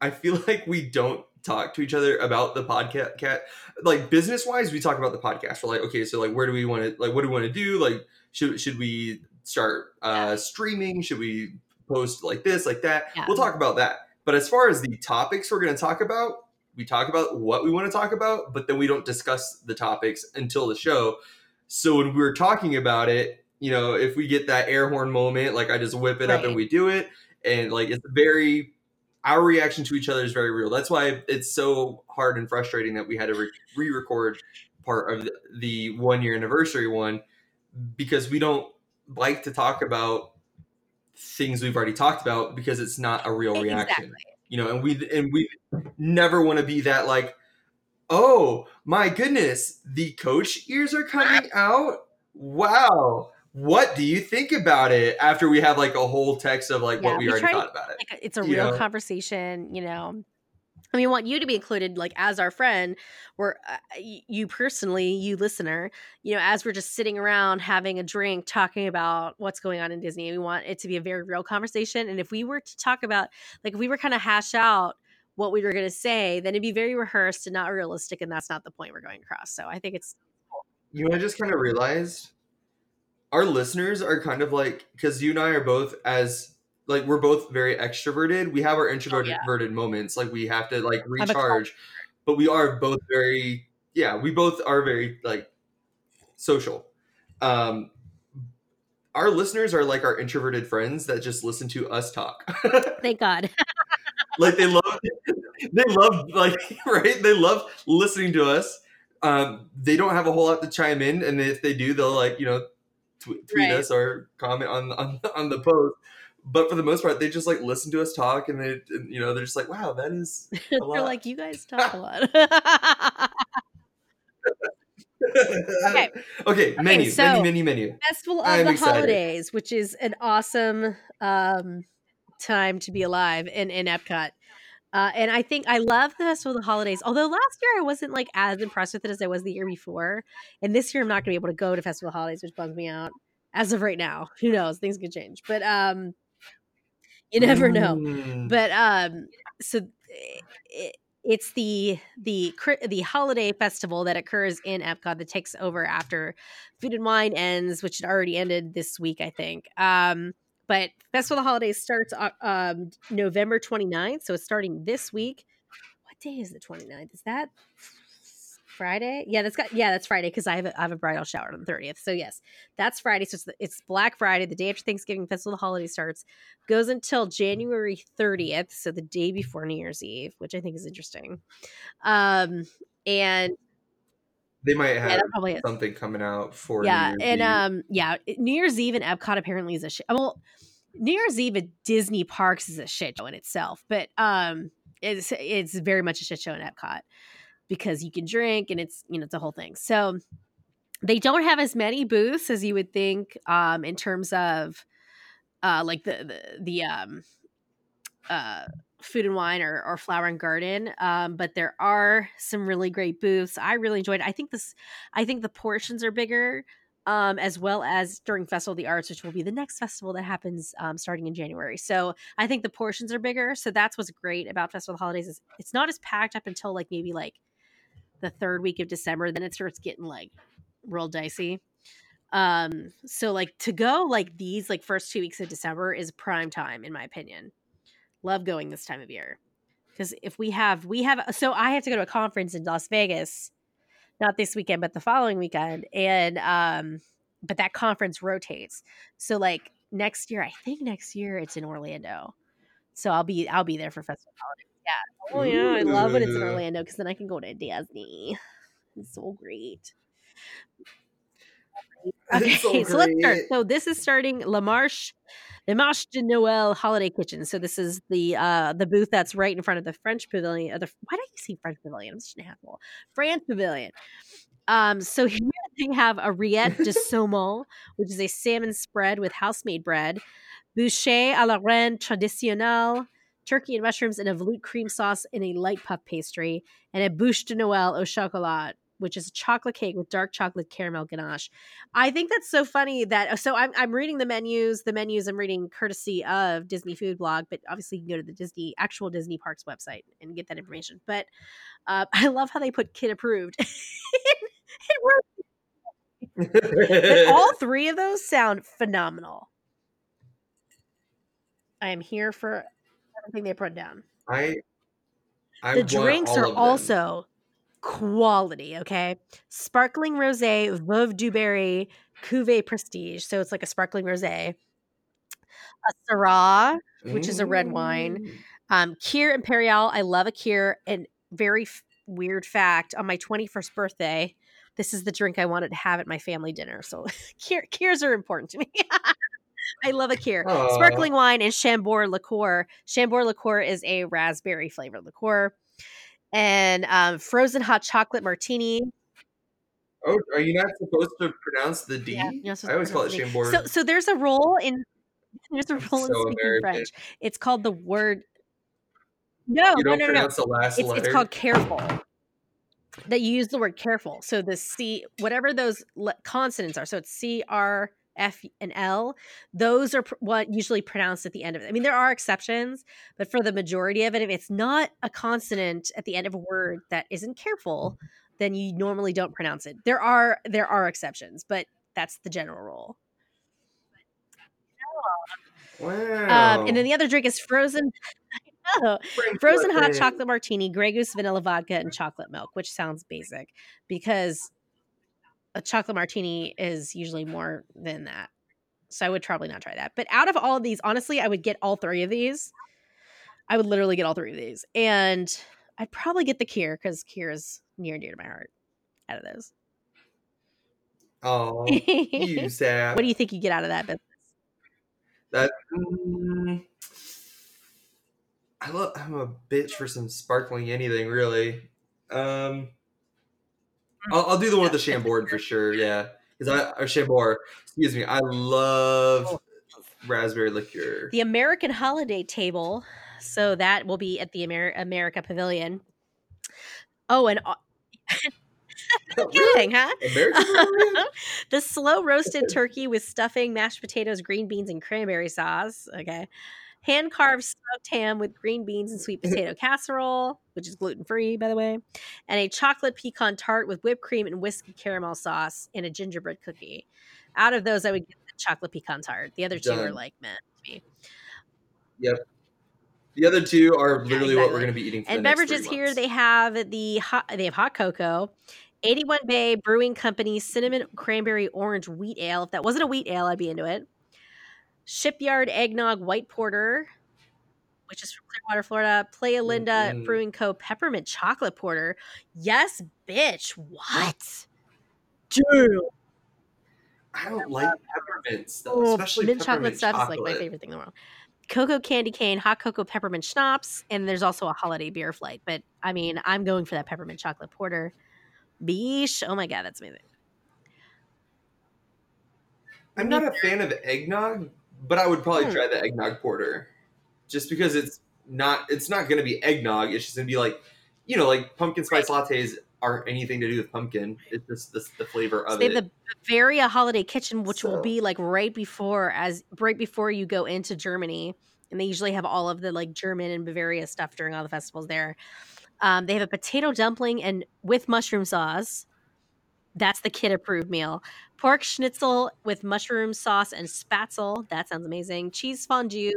[SPEAKER 2] I feel like we don't talk to each other about the podcast. Cat like business wise, we talk about the podcast. We're like, okay, so like, where do we want to like, what do we want to do? Like, should should we start uh, streaming? Should we post like this, like that?
[SPEAKER 3] Yeah.
[SPEAKER 2] We'll talk about that. But as far as the topics we're going to talk about, we talk about what we want to talk about, but then we don't discuss the topics until the show. So when we're talking about it, you know, if we get that air horn moment, like I just whip it up and we do it, and like it's very, our reaction to each other is very real. That's why it's so hard and frustrating that we had to re- re-record part of the, the one year anniversary one because we don't like to talk about things we've already talked about because it's not a real reaction
[SPEAKER 3] Exactly.
[SPEAKER 2] you know and we and we never want to be that like oh my goodness the coach ears are coming out wow what do you think about it after we have like a whole text of like
[SPEAKER 3] Yeah,
[SPEAKER 2] what we,
[SPEAKER 3] we
[SPEAKER 2] already
[SPEAKER 3] try to-
[SPEAKER 2] thought about it
[SPEAKER 3] like it's a real
[SPEAKER 2] know?
[SPEAKER 3] conversation you know and we want you to be included like as our friend where uh, you personally you listener you know as we're just sitting around having a drink talking about what's going on in disney we want it to be a very real conversation and if we were to talk about like if we were kind of hash out what we were going to say then it'd be very rehearsed and not realistic and that's not the point we're going across so i think it's
[SPEAKER 2] you know i just kind of realized our listeners are kind of like because you and i are both as like we're both very extroverted. We have our introverted
[SPEAKER 3] yeah.
[SPEAKER 2] moments like we have to like recharge but we are both very yeah we both are very like social. Um our listeners are like our introverted friends that just listen to us talk.
[SPEAKER 3] Thank god.
[SPEAKER 2] Like they love they love like right? They love listening to us. Um they don't have a whole lot to chime in and if they do they'll like you know tw- tweet
[SPEAKER 3] Right.
[SPEAKER 2] us or comment on on on the post but for the most part they just like listen to us talk and they and, you know they're just like wow that is
[SPEAKER 3] they're like you guys talk a lot
[SPEAKER 2] okay okay menu
[SPEAKER 3] so-
[SPEAKER 2] menu menu menu
[SPEAKER 3] Festival of
[SPEAKER 2] I'm
[SPEAKER 3] the
[SPEAKER 2] excited.
[SPEAKER 3] Holidays, which is an awesome um, time to be alive in, in Epcot. Uh, and I think I love the Festival of the Holidays. Although last year I wasn't like as impressed with it as I was the year before. And this year I'm not going to be able to go to Festival of the Holidays, which bums me out. As of right now, who knows? Things could change, but um, you never know
[SPEAKER 2] Mm.
[SPEAKER 3] but um so it, it's the the the holiday festival that occurs in Epcot that takes over after Food and Wine ends, which had already ended this week, I think. Um, but Festival of the Holidays starts uh, um, November 29th. So it's starting this week. What day is the 29th? Is that Friday? Yeah, that's got yeah, that's Friday because I have a, I have a bridal shower on the 30th. So yes, that's Friday. So it's, it's Black Friday, the day after Thanksgiving. Festival of the Holidays starts, goes until January 30th, so the day before New Year's Eve, which I think is interesting. Um, and
[SPEAKER 2] They might have
[SPEAKER 3] yeah, probably is.
[SPEAKER 2] something coming out for
[SPEAKER 3] yeah
[SPEAKER 2] New Year's
[SPEAKER 3] and
[SPEAKER 2] Eve.
[SPEAKER 3] um yeah new year's eve in epcot apparently is a shit well new year's eve at disney parks is a shit show in itself but um it's it's very much a shit show in epcot because you can drink and it's you know it's a whole thing so they don't have as many booths as you would think um in terms of uh like the the, the um uh food and wine or, or flower and garden um but there are some really great booths. I really enjoyed it. i think this i think the portions are bigger um as well as during festival of the arts which will be the next festival that happens um, starting in january. So i think the portions are bigger. So that's what's great about festival of the holidays is it's not as packed up until like maybe like the third week of december then it starts getting like real dicey. Um so like to go like these like first two weeks of december is prime time in my opinion love going this time of year. Because if we have we have so i have to go to a conference in las vegas not this weekend but the following weekend and um but that conference rotates. So like next year i think next year it's in orlando. So i'll be i'll be there for festival holidays. Yeah. Oh yeah i love when it's in orlando because then i can go to disney. It's so great Okay, so,
[SPEAKER 2] so
[SPEAKER 3] let's start. So this is starting La Marche, La Marche de Noël Holiday Kitchen. So this is the uh the booth that's right in front of the French Pavilion. Or the why did I say French Pavilion? I'm such an asshole. France Pavilion. Um, so here they have a rillette de saumon, which is a salmon spread with house-made bread, bouchée à la reine traditionnelle, turkey and mushrooms in a veloute cream sauce in a light puff pastry, and a bûche de Noël au chocolat, which is a chocolate cake with dark chocolate caramel ganache. I think that's so funny that so I'm I'm reading the menus. The menus I'm reading courtesy of Disney Food Blog, but obviously you can go to the Disney actual Disney Parks website and get that information. But uh, I love how they put kid approved. all three of those sound phenomenal. I am here for everything they put down.
[SPEAKER 2] I, I
[SPEAKER 3] the drinks are also quality. Okay, sparkling rosé, Veuve du Berry, Cuvée Prestige. So it's like a sparkling rosé. A Syrah, which is a red wine. Um, Kir Imperial. I love a Kir. And very f- weird fact: on my twenty-first birthday, this is the drink I wanted to have at my family dinner. So Kir, Kirs are important to me. I love a Kir.
[SPEAKER 2] Aw.
[SPEAKER 3] Sparkling wine and Chambord liqueur. Chambord liqueur is a raspberry flavored liqueur. And um, frozen hot chocolate martini.
[SPEAKER 2] Oh, are you not supposed to pronounce the D?
[SPEAKER 3] Yeah, you're not supposed
[SPEAKER 2] I always call it Chambord.
[SPEAKER 3] So, so there's a role in there's a role in speaking
[SPEAKER 2] American.
[SPEAKER 3] French. It's called the word. No, no, no, no, no.
[SPEAKER 2] the last
[SPEAKER 3] It's, it's called careful. That you use the word careful. So the C, whatever those consonants are. So it's C, R, F, and L. Those are pr- what usually pronounced at the end of it. I mean, there are exceptions, but for the majority of it, if it's not a consonant at the end of a word that isn't careful, then you normally don't pronounce it. There are there are exceptions, but that's the general rule.
[SPEAKER 2] wow.
[SPEAKER 3] Um, and then the other drink is frozen.
[SPEAKER 2] Frank
[SPEAKER 3] frozen hot chocolate martini, Grey Goose vanilla vodka, and chocolate milk, which sounds basic because a chocolate martini is usually more than that. So I would probably not try that. But out of all of these, honestly, I would get all three of these. I would literally get all three of these. And I'd probably get the Kir because Kir is near and dear to my heart out of those.
[SPEAKER 2] Oh, you sad.
[SPEAKER 3] What do you think you get out of that business?
[SPEAKER 2] That. Mm, I love. I'm a bitch for some sparkling anything, really. Um, I'll, I'll do the one with the Chambord for sure. Yeah, because I or Chambord. Excuse me. I love raspberry liqueur.
[SPEAKER 3] The American Holiday Table. So that will be at the Amer- America Pavilion. Oh, and uh, kidding, huh? The slow roasted turkey with stuffing, mashed potatoes, green beans, and cranberry sauce. Okay. Hand carved smoked ham with green beans and sweet potato casserole, which is gluten free, by the way, and a chocolate pecan tart with whipped cream and whiskey caramel sauce and a gingerbread cookie. Out of those, I would get the chocolate pecan tart. The other two are like, man, to me.
[SPEAKER 2] Yep. The other two are
[SPEAKER 3] Yeah,
[SPEAKER 2] literally what we're going to be eating for
[SPEAKER 3] And
[SPEAKER 2] the next three
[SPEAKER 3] beverages here, they have the hot, they have hot cocoa, 81 Bay Brewing Company cinnamon cranberry orange wheat ale. If that wasn't a wheat ale, I'd be into it. Shipyard eggnog white porter, which is from Clearwater, Florida. Playa Linda
[SPEAKER 2] Mm-mm.
[SPEAKER 3] Brewing Co. peppermint chocolate porter. Yes, bitch. What? Dude.
[SPEAKER 2] I don't like peppermint stuff,
[SPEAKER 3] Oh,
[SPEAKER 2] especially
[SPEAKER 3] mint
[SPEAKER 2] peppermint
[SPEAKER 3] chocolate stuff is like my favorite thing in the world. Cocoa candy cane, hot cocoa peppermint schnapps, and there's also a holiday beer flight. But I mean, I'm going for that peppermint chocolate porter. Beesh. Oh my god, that's amazing.
[SPEAKER 2] I'm not a fan of eggnog, but I would probably
[SPEAKER 3] Hmm.
[SPEAKER 2] try the eggnog porter, just because it's not it's not going to be eggnog. It's just going to be like, you know, like pumpkin spice lattes aren't anything to do with pumpkin. It's just the, the flavor
[SPEAKER 3] So
[SPEAKER 2] of
[SPEAKER 3] they
[SPEAKER 2] it.
[SPEAKER 3] the Bavaria Holiday Kitchen, which will be like right before as right before you go into Germany, and they usually have all of the like German and Bavaria stuff during all the festivals there. Um, they have a potato dumpling and with mushroom sauce. That's the kid approved meal. Pork schnitzel with mushroom sauce and spaetzle. That sounds amazing. Cheese fondue.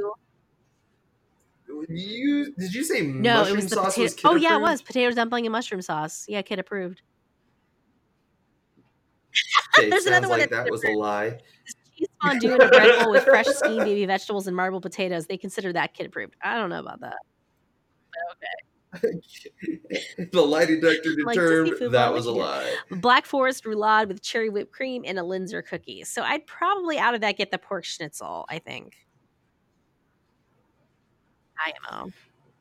[SPEAKER 2] you did you say
[SPEAKER 3] No,
[SPEAKER 2] mushroom
[SPEAKER 3] it was the
[SPEAKER 2] sauce
[SPEAKER 3] potato.
[SPEAKER 2] was kid
[SPEAKER 3] oh yeah, it was potato dumpling and mushroom sauce. Yeah, kid approved.
[SPEAKER 2] Okay,
[SPEAKER 3] There's
[SPEAKER 2] sounds
[SPEAKER 3] another one
[SPEAKER 2] like that was a lie.
[SPEAKER 3] Cheese fondue and a bread bowl with fresh steamed baby vegetables and marbled potatoes. They consider that kid approved. I don't know about that.
[SPEAKER 2] the lie detector determined
[SPEAKER 3] food,
[SPEAKER 2] that was a
[SPEAKER 3] would you do?
[SPEAKER 2] lie.
[SPEAKER 3] Black Forest roulade with cherry whipped cream and a Linzer cookie. So I'd probably out of that get the pork schnitzel. I think. IMO.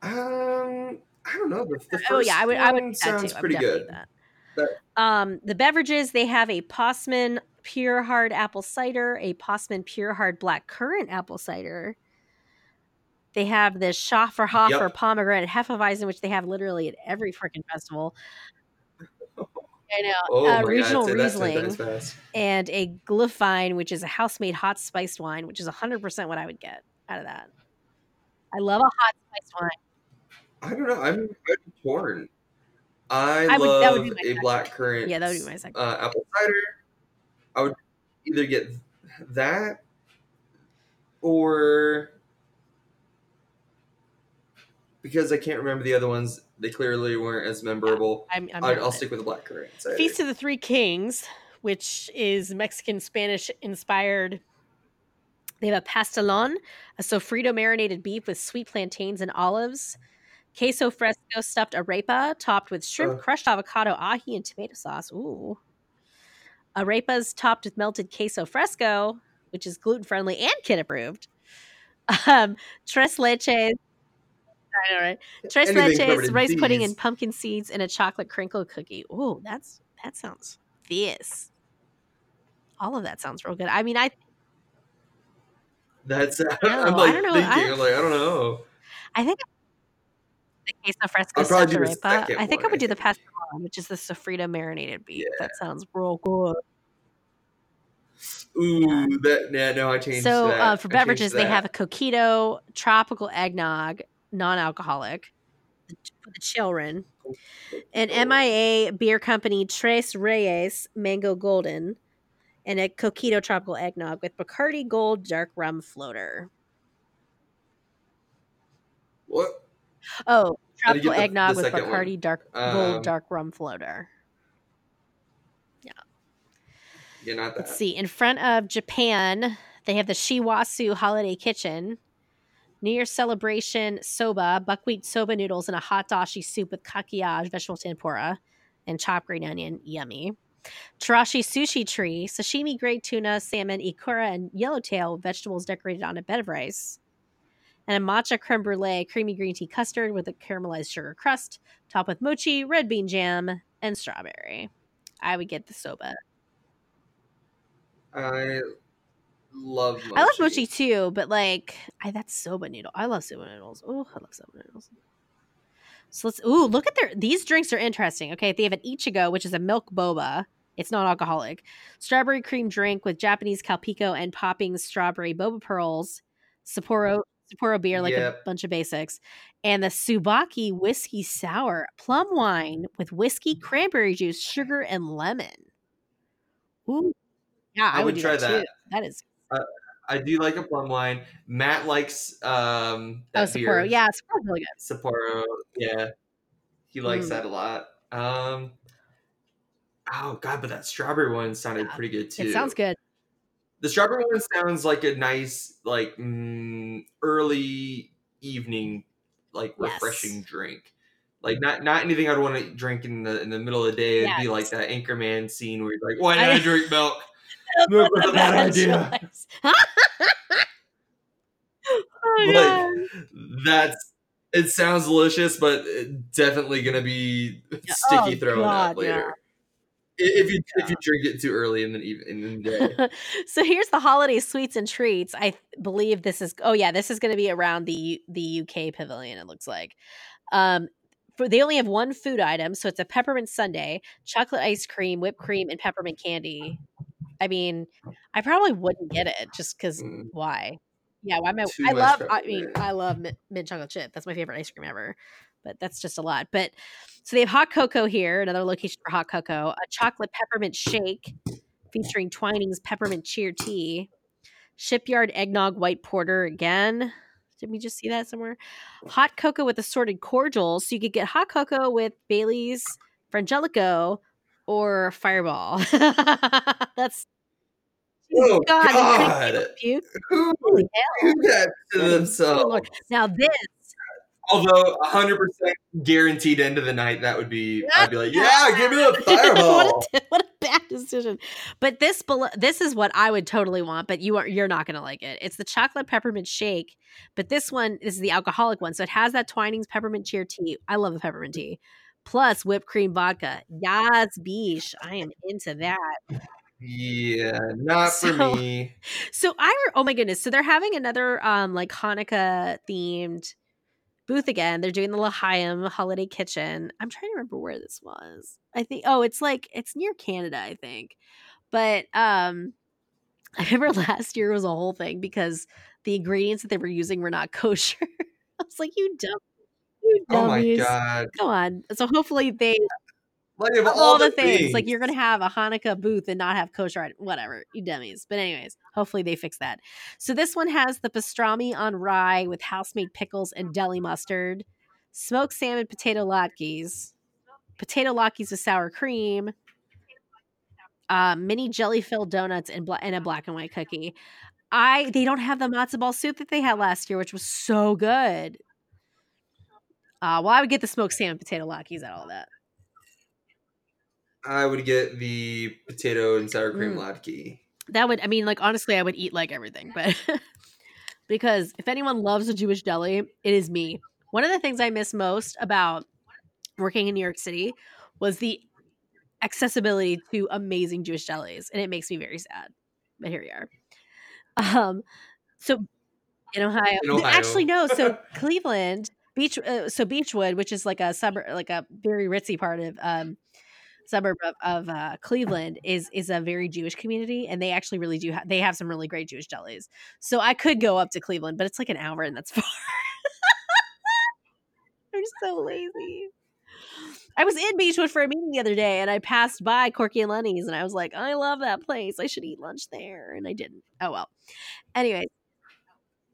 [SPEAKER 2] Um, I don't know. The, the
[SPEAKER 3] Oh yeah, I would. I would
[SPEAKER 2] sounds
[SPEAKER 3] too. I would
[SPEAKER 2] pretty good.
[SPEAKER 3] That- Um, the beverages they have a Possmann Pure Hard Apple Cider, a Possmann Pure Hard Black Currant Apple Cider. They have the Schöfferhofer
[SPEAKER 2] Yep.
[SPEAKER 3] Pomegranate Hefeweizen, which they have literally at every freaking festival. I know.
[SPEAKER 2] Oh
[SPEAKER 3] uh, regional
[SPEAKER 2] god, say that ten
[SPEAKER 3] Riesling and a Glühwein, which is a house-made hot spiced wine, which is 100% what I would get out of that. I love a hot spiced wine.
[SPEAKER 2] I don't know. I'm, I'm torn. I,
[SPEAKER 3] I would-
[SPEAKER 2] love
[SPEAKER 3] would be
[SPEAKER 2] a
[SPEAKER 3] second.
[SPEAKER 2] black currant.
[SPEAKER 3] Yeah, that would be my second.
[SPEAKER 2] uh, apple cider. I would either get that or because I can't remember the other ones. They clearly weren't as memorable.
[SPEAKER 3] I'm, I'm
[SPEAKER 2] I'd,
[SPEAKER 3] down
[SPEAKER 2] I'll stick with the black currant.
[SPEAKER 3] Feast of the Three Kings, which is Mexican Spanish inspired. They have a pastelon, a sofrito marinated beef with sweet plantains and olives, queso fresco stuffed arepa topped with shrimp,
[SPEAKER 2] Uh.
[SPEAKER 3] crushed avocado, ají, and tomato sauce. Ooh. Arepas topped with melted queso fresco, which is gluten friendly and kid approved. Um, tres leches. I know, right? Tres
[SPEAKER 2] Anything
[SPEAKER 3] leches,
[SPEAKER 2] in
[SPEAKER 3] rice pudding, and pumpkin seeds, and a chocolate crinkle cookie. Ooh, that's that sounds fierce. All of that sounds real good. I mean, I
[SPEAKER 2] That's
[SPEAKER 3] I
[SPEAKER 2] like
[SPEAKER 3] don't know,
[SPEAKER 2] thinking.
[SPEAKER 3] I-
[SPEAKER 2] I'm like I don't know.
[SPEAKER 3] I think the queso fresco
[SPEAKER 2] I'd probably do the
[SPEAKER 3] arepa.
[SPEAKER 2] second
[SPEAKER 3] I think I would
[SPEAKER 2] I
[SPEAKER 3] do the pastelon, which is the sofrito marinated beef. That sounds real good.
[SPEAKER 2] Ooh, that yeah, no, I changed
[SPEAKER 3] So uh, for
[SPEAKER 2] I
[SPEAKER 3] beverages, they have a coquito tropical eggnog, non-alcoholic, for the children. An MIA beer company, Tres Reyes Mango Golden, and a coquito tropical eggnog with Bacardi Gold dark rum floater.
[SPEAKER 2] what?
[SPEAKER 3] Oh,
[SPEAKER 2] How do you
[SPEAKER 3] tropical
[SPEAKER 2] the-
[SPEAKER 3] eggnog
[SPEAKER 2] the
[SPEAKER 3] with
[SPEAKER 2] second one?
[SPEAKER 3] Bacardi dark
[SPEAKER 2] Um,
[SPEAKER 3] gold dark rum floater.
[SPEAKER 2] Yeah, not that.
[SPEAKER 3] Let's see. In front of Japan, they have the Shiwasu Holiday Kitchen. New Year's celebration soba, buckwheat soba noodles, and a hot dashi soup with kakiyage, vegetable tempura, and chopped green onion. Yummy. Tarashi sushi tree, sashimi grade tuna, salmon, ikura, and yellowtail vegetables decorated on a bed of rice. And a matcha creme brulee, creamy green tea custard with a caramelized sugar crust, topped with mochi, red bean jam, and strawberry. I would get the soba.
[SPEAKER 2] I love mochi.
[SPEAKER 3] I love mochi too, but like I that's soba noodle. I love soba noodles. Oh, I love soba noodles. So let's ooh, look at their these drinks are interesting. Okay, they have an Ichigo, which is a milk boba. It's not alcoholic. Strawberry cream drink with Japanese Calpico and popping strawberry boba pearls. Sapporo Sapporo beer, like
[SPEAKER 2] Yep.
[SPEAKER 3] a bunch of basics. And the Subaki whiskey sour plum wine with whiskey, cranberry juice, sugar, and lemon. Ooh. Yeah, I,
[SPEAKER 2] I would
[SPEAKER 3] do
[SPEAKER 2] try
[SPEAKER 3] too.
[SPEAKER 2] that.
[SPEAKER 3] That is
[SPEAKER 2] I do like a plum wine. Matt likes um
[SPEAKER 3] Oh,
[SPEAKER 2] that beer.
[SPEAKER 3] Sapporo. Yeah, Sapporo's really good.
[SPEAKER 2] Sapporo. Yeah, he likes
[SPEAKER 3] Mm.
[SPEAKER 2] that a lot. Um, oh god, but that strawberry one sounded
[SPEAKER 3] Yeah,
[SPEAKER 2] pretty good too.
[SPEAKER 3] It sounds good.
[SPEAKER 2] The strawberry one sounds like a nice, like mm, early evening, like
[SPEAKER 3] Yes.
[SPEAKER 2] refreshing drink. Like not not anything I'd want to drink in the in the middle of the day. It'd be like that Anchorman scene where you're like, "Why did
[SPEAKER 3] I-
[SPEAKER 2] I drink milk? Milk was a bad idea."
[SPEAKER 3] oh,
[SPEAKER 2] Like. That's it sounds delicious, but definitely gonna be sticky
[SPEAKER 3] Oh,
[SPEAKER 2] throwing
[SPEAKER 3] God,
[SPEAKER 2] up later.
[SPEAKER 3] yeah.
[SPEAKER 2] If you if you drink it too early in the evening, in the day.
[SPEAKER 3] so here's the holiday sweets and treats. I believe this is oh yeah, this is going to be around the the UK pavilion it looks like. Um for they only have one food item, so it's a peppermint sundae, chocolate ice cream, whipped cream and peppermint candy. I mean, I probably wouldn't get it just cuz
[SPEAKER 2] Mm.
[SPEAKER 3] why? Yeah, why am I
[SPEAKER 2] Too
[SPEAKER 3] I love I mean. I love mint, mint chocolate chip. That's my favorite ice cream ever. But that's just a lot. But so they have hot cocoa here, another location for hot cocoa, a chocolate peppermint shake featuring Twinings peppermint cheer tea, shipyard eggnog white porter again. Did we just see that somewhere? Hot cocoa with assorted cordials. So you could get hot cocoa with Bailey's, Frangelico, or Fireball. That's
[SPEAKER 2] Oh
[SPEAKER 3] God,
[SPEAKER 2] God! Who that to themselves?
[SPEAKER 3] Lord. Now this
[SPEAKER 2] Although 100 percent guaranteed end of the night, that would be I'd be like, yeah, give me the fireball.
[SPEAKER 3] what, a, what a bad decision. But this this is what I would totally want, but you are you're not gonna like it. It's the chocolate peppermint shake, but this one is the alcoholic one, so it has that Twinings peppermint cheer tea. I love the peppermint tea. Plus whipped cream vodka. Yas beesh. I am into that.
[SPEAKER 2] Yeah, not for me.
[SPEAKER 3] So I oh my goodness. So they're having another um like Hanukkah themed booth again. They're doing the L'Chaim Holiday Kitchen. I'm trying to remember where this was. I think oh, it's like it's near Canada, I think. But um I remember last year was a whole thing because the ingredients that they were using were not kosher. I was like, you dumb, you
[SPEAKER 2] Oh my god!
[SPEAKER 3] Come on. So hopefully they
[SPEAKER 2] Like of all,
[SPEAKER 3] all the
[SPEAKER 2] things,
[SPEAKER 3] things. Like you're gonna have a Hanukkah booth and not have kosher, whatever, you dummies. But anyways, hopefully they fix that. So this one has the pastrami on rye with house-made pickles and deli mustard, smoked salmon potato latkes, potato latkes with sour cream, uh, mini jelly-filled donuts and, bla- and a black and white cookie. I they don't have the matzo ball soup that they had last year, which was so good. Uh, well, I would get the smoked salmon potato latkes out of all that.
[SPEAKER 2] I would get the potato and sour cream
[SPEAKER 3] Mm.
[SPEAKER 2] latke.
[SPEAKER 3] that would i mean like honestly i would eat like everything but because if anyone loves a jewish deli it is me one of the things i miss most about working in new york city was the accessibility to amazing jewish delis and it makes me very sad but here we are um so in ohio,
[SPEAKER 2] In Ohio.
[SPEAKER 3] actually no so cleveland beach uh, so beachwood which is like a suburb like a very ritzy part of um suburb of, of uh, Cleveland is is a very Jewish community, and they actually really do. Ha- they have some really great Jewish delis. So I could go up to Cleveland, but it's like an hour, and that's far. I'm so lazy. I was in Beachwood for a meeting the other day, and I passed by Corky and Lenny's, and I was like, "I love that place. I should eat lunch there," and I didn't. Oh well. Anyway,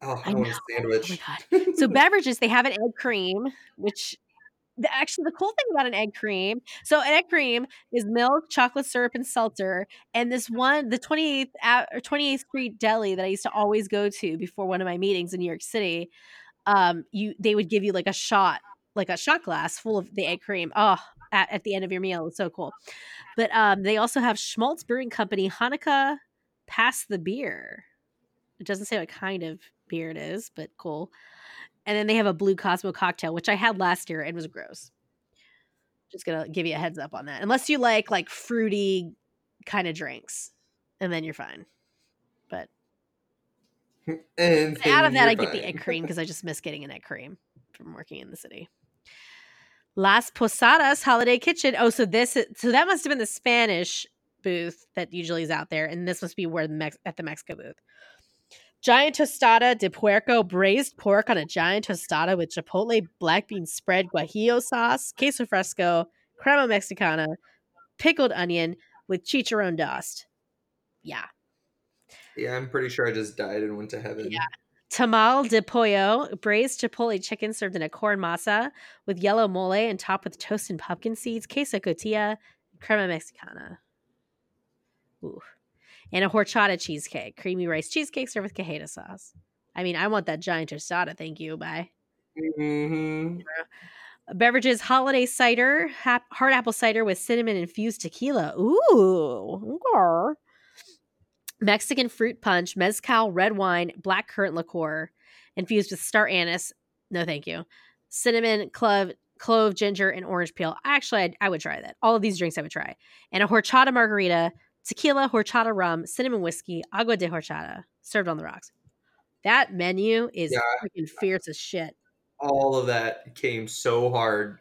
[SPEAKER 2] Oh, I,
[SPEAKER 3] I
[SPEAKER 2] want a sandwich.
[SPEAKER 3] oh my god. So beverages, they have an egg cream, which the, actually the cool thing about an egg cream. So an egg cream is milk, chocolate syrup, and seltzer. And this one, the 28th or 28th Street Deli that I used to always go to before one of my meetings in New York City, um, you they would give you like a shot, like a shot glass full of the egg cream. Oh, at, at the end of your meal, it's so cool. But um, they also have Shmaltz Brewing Company Hanukkah Pass the Beer. It doesn't say what kind of beer it is, but cool. And then they have a blue Cosmo cocktail, which I had last year and was gross. Just gonna give you a heads up on that. Unless you like like fruity kind of drinks, and then you're fine. But
[SPEAKER 2] And
[SPEAKER 3] out of that, I get the egg cream because I just miss getting an egg cream from working in the city. Las Posadas Holiday Kitchen. Oh, so this is, so that must have been the Spanish booth that usually is out there, and this must be where the Mex- at the Mexico booth. Giant tostada de puerco, braised pork on a giant tostada with chipotle black bean spread, guajillo sauce, queso fresco, crema mexicana, pickled onion with chicharron dust. Yeah.
[SPEAKER 2] Yeah, I'm pretty sure I just died and went to heaven.
[SPEAKER 3] Yeah. Tamal de pollo, braised chipotle chicken served in a corn masa with yellow mole and topped with toast and pumpkin seeds, queso cotilla, crema mexicana. Ooh. And a horchata cheesecake, creamy rice cheesecake served with cajeta sauce. I mean, I want that giant tostada. Thank you. Bye.
[SPEAKER 2] hmm
[SPEAKER 3] Beverages: holiday cider, hap- hard apple cider with cinnamon infused tequila. Ooh. Mexican fruit punch, mezcal, red wine, black currant liqueur, infused with star anise. No, thank you. Cinnamon, clove, clove, ginger, and orange peel. Actually, I'd, I would try that. All of these drinks I would try. And a horchata margarita, tequila, horchata rum, cinnamon whiskey, agua de horchata, served on the rocks. That menu is
[SPEAKER 2] Yeah.
[SPEAKER 3] freaking fierce as shit.
[SPEAKER 2] All of that came so hard.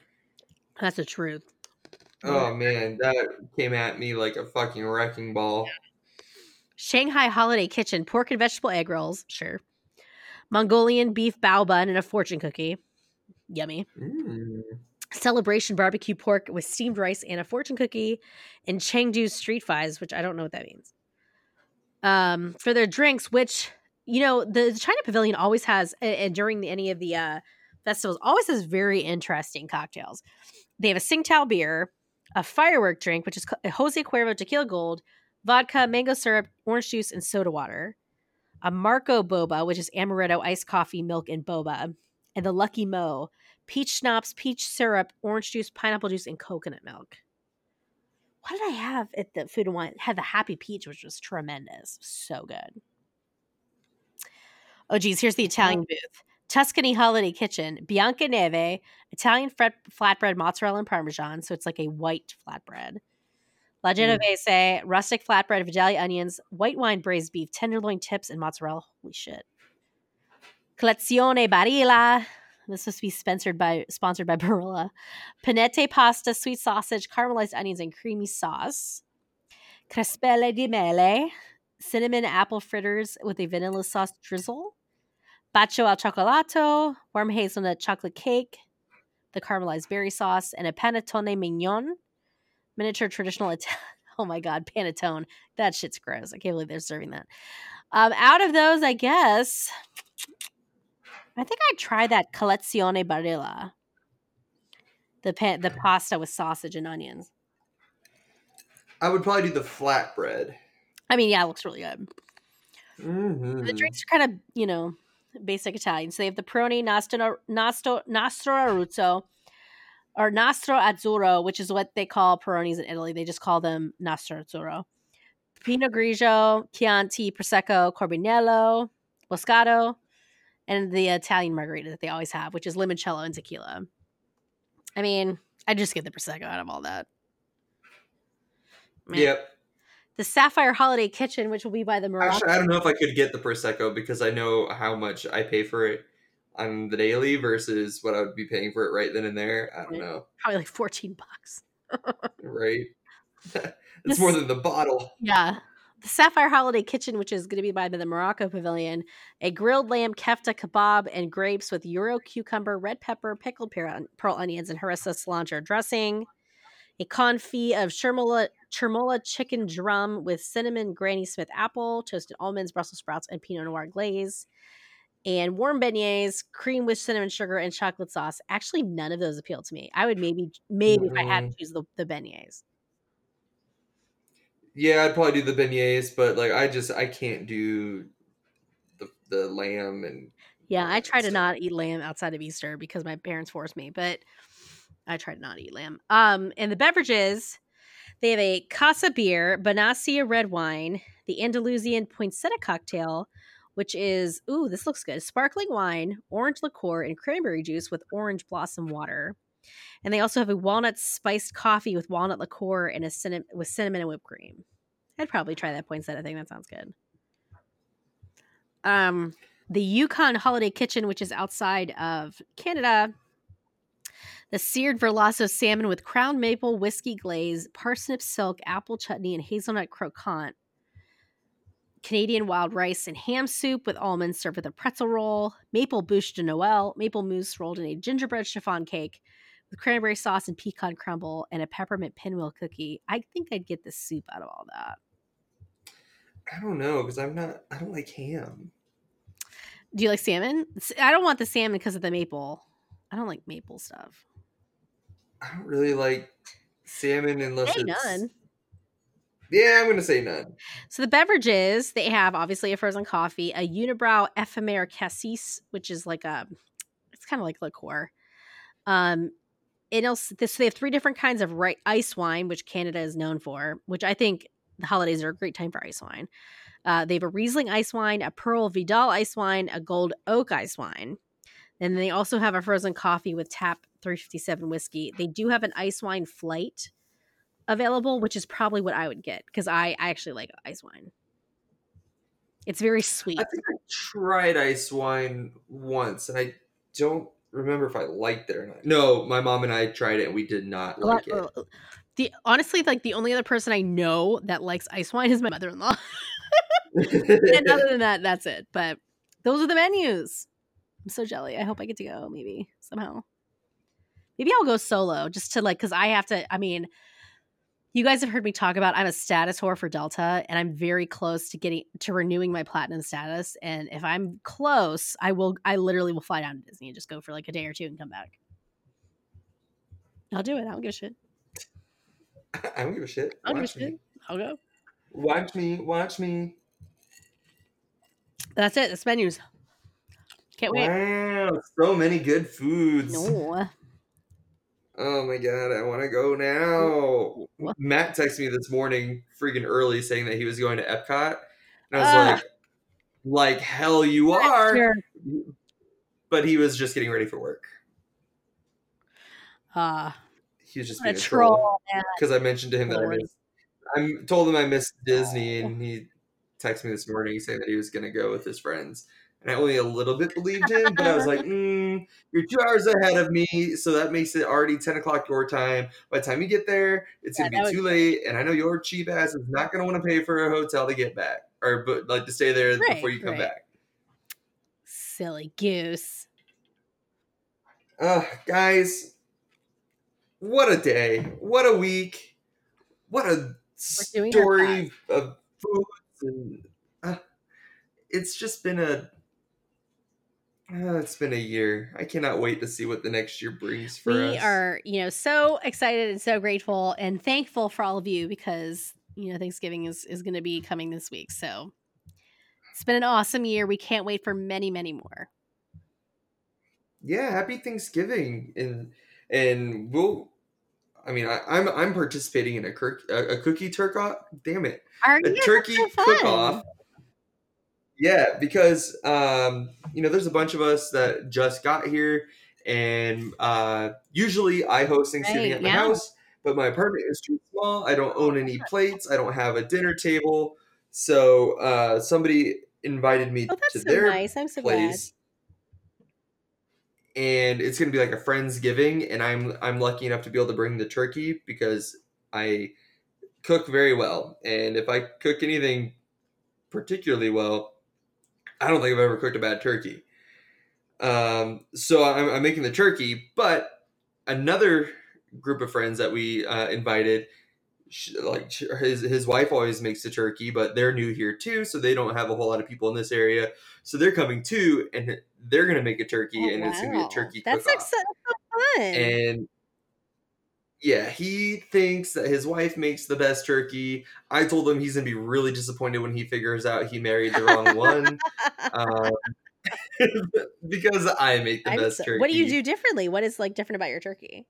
[SPEAKER 3] That's the truth.
[SPEAKER 2] Oh man, that came at me like a fucking wrecking ball.
[SPEAKER 3] Shanghai Holiday Kitchen pork and vegetable egg rolls, sure. Mongolian beef bao bun and a fortune cookie, yummy.
[SPEAKER 2] Mm.
[SPEAKER 3] Celebration barbecue pork with steamed rice and a fortune cookie, and Chengdu street fries, which I don't know what that means. Um, for their drinks, which you know, the China Pavilion always has, and during the, any of the uh, festivals, always has very interesting cocktails. They have a Tsingtao beer, a firework drink, which is Jose Cuervo Tequila Gold, vodka, mango syrup, orange juice, and soda water. A Marco Boba, which is amaretto, iced coffee, milk, and boba. And the Lucky Mo, peach schnapps, peach syrup, orange juice, pineapple juice, and coconut milk. What did I have at the food and wine? Had the Happy Peach, which was tremendous. So good. Oh, geez, here's the Italian booth. Tuscany Holiday Kitchen, Bianca Neve, Italian flatbread, mozzarella and parmesan. So it's like a white flatbread. Mm. La Genovese, rustic flatbread, Vidalia onions, white wine braised beef, tenderloin tips, and mozzarella. Holy shit. Collezione Barilla. This must be sponsored by sponsored by Barilla. Panette pasta, sweet sausage, caramelized onions, and creamy sauce. Crespelle di mele, cinnamon apple fritters with a vanilla sauce drizzle. Bacio al cioccolato, warm hazelnut chocolate cake, the caramelized berry sauce, and a panettone mignon, miniature traditional Italian. Oh my god, panettone. That shit's gross. I can't believe they're serving that. Um, out of those, I guess I think I'd try that collezione barilla. The pa- the pasta with sausage and onions.
[SPEAKER 2] I would probably do the flatbread.
[SPEAKER 3] I mean, yeah, it looks really good.
[SPEAKER 2] Mm-hmm.
[SPEAKER 3] The drinks are kind of, you know, basic Italian. So they have the Peroni Nastro, Nastro, Nastro Aruzzo or Nastro Azzurro, which is what they call Peronis in Italy. They just call them Nastro Azzurro. Pinot Grigio, Chianti, Prosecco, Corbinello, Moscato, and the Italian margarita that they always have, which is limoncello and tequila. I mean, I just get the Prosecco out of all that. Man.
[SPEAKER 2] Yep.
[SPEAKER 3] The Sapphire Holiday Kitchen, which will be by the Morocco.
[SPEAKER 2] Actually, I don't know if I could get the prosecco because I know how much I pay for it on the daily versus what I would be paying for it right then and there. I don't know.
[SPEAKER 3] probably like 14 bucks.
[SPEAKER 2] Right?
[SPEAKER 3] This-
[SPEAKER 2] it's more than the bottle.
[SPEAKER 3] Yeah. The Sapphire Holiday Kitchen, which is going to be by the Morocco Pavilion, a grilled lamb kefta kebab and grapes with euro cucumber, red pepper, pickled pearl, pearl onions, and harissa cilantro dressing. A confit of chermola, chermola chicken drum with cinnamon Granny Smith apple, toasted almonds, Brussels sprouts, and Pinot Noir glaze. And warm beignets, cream with cinnamon sugar, and chocolate sauce. Actually, none of those appeal to me. I would maybe, maybe if I had to choose the, the beignets.
[SPEAKER 2] Yeah, I'd probably do the beignets, but like I just I can't do the the lamb and
[SPEAKER 3] Yeah, I try to not eat lamb outside of Easter because my parents forced me, but I try to not eat lamb. Um, and the beverages, they have a Casa beer, Banasia red wine, the Andalusian poinsettia cocktail, which is ooh, this looks good. Sparkling wine, orange liqueur, and cranberry juice with orange blossom water. And they also have a walnut spiced coffee with walnut liqueur and a cinnamon with cinnamon and whipped cream. I'd probably try that poinsettia thing. That sounds good. Um, the Yukon Holiday Kitchen, which is outside of Canada. The seared Verlasso salmon with crown maple whiskey glaze, parsnip silk, apple chutney, and hazelnut croquant. Canadian wild rice and ham soup with almonds served with a pretzel roll. Maple bûche de Noël, maple mousse rolled in a gingerbread chiffon cake cranberry sauce and pecan crumble and a peppermint pinwheel cookie. I think I'd get the soup out of all that.
[SPEAKER 2] I don't know because I'm not. I don't like ham.
[SPEAKER 3] Do you like salmon? I don't want the salmon because of the maple. I don't like maple stuff.
[SPEAKER 2] I don't really like salmon unless
[SPEAKER 3] Hey,
[SPEAKER 2] it's
[SPEAKER 3] none.
[SPEAKER 2] Yeah, I'm gonna say none.
[SPEAKER 3] So the beverages they have obviously a frozen coffee, a Unibroue Éphémère cassis, which is like a, it's kind of like liqueur. Um, also this they have three different kinds of ri- ice wine, which Canada is known for. Which I think the holidays are a great time for ice wine. Uh, they have a Riesling ice wine, a Pearl Vidal ice wine, a Gold Oak ice wine. And they also have a frozen coffee with Tap 357 whiskey. They do have an ice wine flight available, which is probably what I would get because I, I actually like ice wine. It's very sweet.
[SPEAKER 2] I think I tried ice wine once, and I don't remember if I liked it or not. No, my mom and I tried it, and we did not
[SPEAKER 3] A lot-
[SPEAKER 2] like it.
[SPEAKER 3] uh, the honestly, like the only other person I know that likes ice wine is my mother-in-law. and other than that, that's it. But those are the menus. I'm so jelly. I hope I get to go. Maybe somehow. Maybe I'll go solo just to like because I have to. I mean, you guys have heard me talk about I'm a status whore for Delta, and I'm very close to getting to renewing my platinum status. And if I'm close, I will. I literally will fly down to Disney and just go for like a day or two and come back. I'll do it. I don't give a shit.
[SPEAKER 2] I don't give a shit.
[SPEAKER 3] I don't give a
[SPEAKER 2] me.
[SPEAKER 3] shit. I'll go.
[SPEAKER 2] Watch me. Watch me.
[SPEAKER 3] That's it. That's menus. Can't wait.
[SPEAKER 2] Wow, so many good foods.
[SPEAKER 3] No.
[SPEAKER 2] Oh my god, I want to go now.
[SPEAKER 3] What?
[SPEAKER 2] Matt texted me this morning, freaking early, saying that he was going to Epcot, and I was
[SPEAKER 3] Ah.
[SPEAKER 2] like, "Like hell, you are!"
[SPEAKER 3] Sure.
[SPEAKER 2] But he was just getting ready for work.
[SPEAKER 3] Uh,
[SPEAKER 2] He was just
[SPEAKER 3] a
[SPEAKER 2] being a troll
[SPEAKER 3] troll.
[SPEAKER 2] because I mentioned to him that I missed. I told him I missed Disney,
[SPEAKER 3] Oh.
[SPEAKER 2] and he texted me this morning saying that he was going to go with his friends. And I only a little bit believed him, but I was like, mm, "You're two hours ahead of me, so that makes it already ten o'clock your time. By the time you get there, it's
[SPEAKER 3] Yeah,
[SPEAKER 2] gonna be too late, and I know your cheap ass is not gonna want to pay for a hotel to get back, or but like to stay there
[SPEAKER 3] Right,
[SPEAKER 2] before you come
[SPEAKER 3] right.
[SPEAKER 2] back."
[SPEAKER 3] Silly goose.
[SPEAKER 2] Uh, guys, what a day! What a week! What a story of foods and uh, it's just been a uh, it's been a year. I cannot wait to see what the next year brings for
[SPEAKER 3] we
[SPEAKER 2] us.
[SPEAKER 3] We are, you know, so excited and so grateful and thankful for all of you because, you know, Thanksgiving is, is going to be coming this week. So it's been an awesome year. We can't wait for many, many more.
[SPEAKER 2] yeah, happy Thanksgiving and and we'll. I mean, I, I'm I'm participating in a, cur- a, a cookie turk off. Damn it,
[SPEAKER 3] Are
[SPEAKER 2] a
[SPEAKER 3] you?
[SPEAKER 2] turkey
[SPEAKER 3] so
[SPEAKER 2] cook off. Yeah, because um, you know, there's a bunch of us that just got here, and uh, usually I host Thanksgiving
[SPEAKER 3] Right,
[SPEAKER 2] at my
[SPEAKER 3] yeah.
[SPEAKER 2] house, but my apartment is too small. I don't own any plates. I don't have a dinner table, so uh, somebody invited me
[SPEAKER 3] Oh,
[SPEAKER 2] to
[SPEAKER 3] so
[SPEAKER 2] their
[SPEAKER 3] nice. I'm so glad.
[SPEAKER 2] place. And it's gonna be like a friendsgiving, and I'm I'm lucky enough to be able to bring the turkey because I cook very well, and if I cook anything particularly well, I don't think I've ever cooked a bad turkey. Um, so I'm, I'm making the turkey, but another group of friends that we uh, invited, sh- like his his wife always makes the turkey, but they're new here too, so they don't have a whole lot of people in this area. So they're coming too, and they're gonna make a turkey,
[SPEAKER 3] Oh,
[SPEAKER 2] and it's gonna be a turkey
[SPEAKER 3] That's
[SPEAKER 2] cook-off.
[SPEAKER 3] ex- so fun.
[SPEAKER 2] And yeah, he thinks that his wife makes the best turkey. I told him he's gonna be really disappointed when he figures out he married the wrong one. Um, because I make the
[SPEAKER 3] I'm
[SPEAKER 2] best
[SPEAKER 3] so-
[SPEAKER 2] turkey.
[SPEAKER 3] what do you do differently? What is like different about your turkey?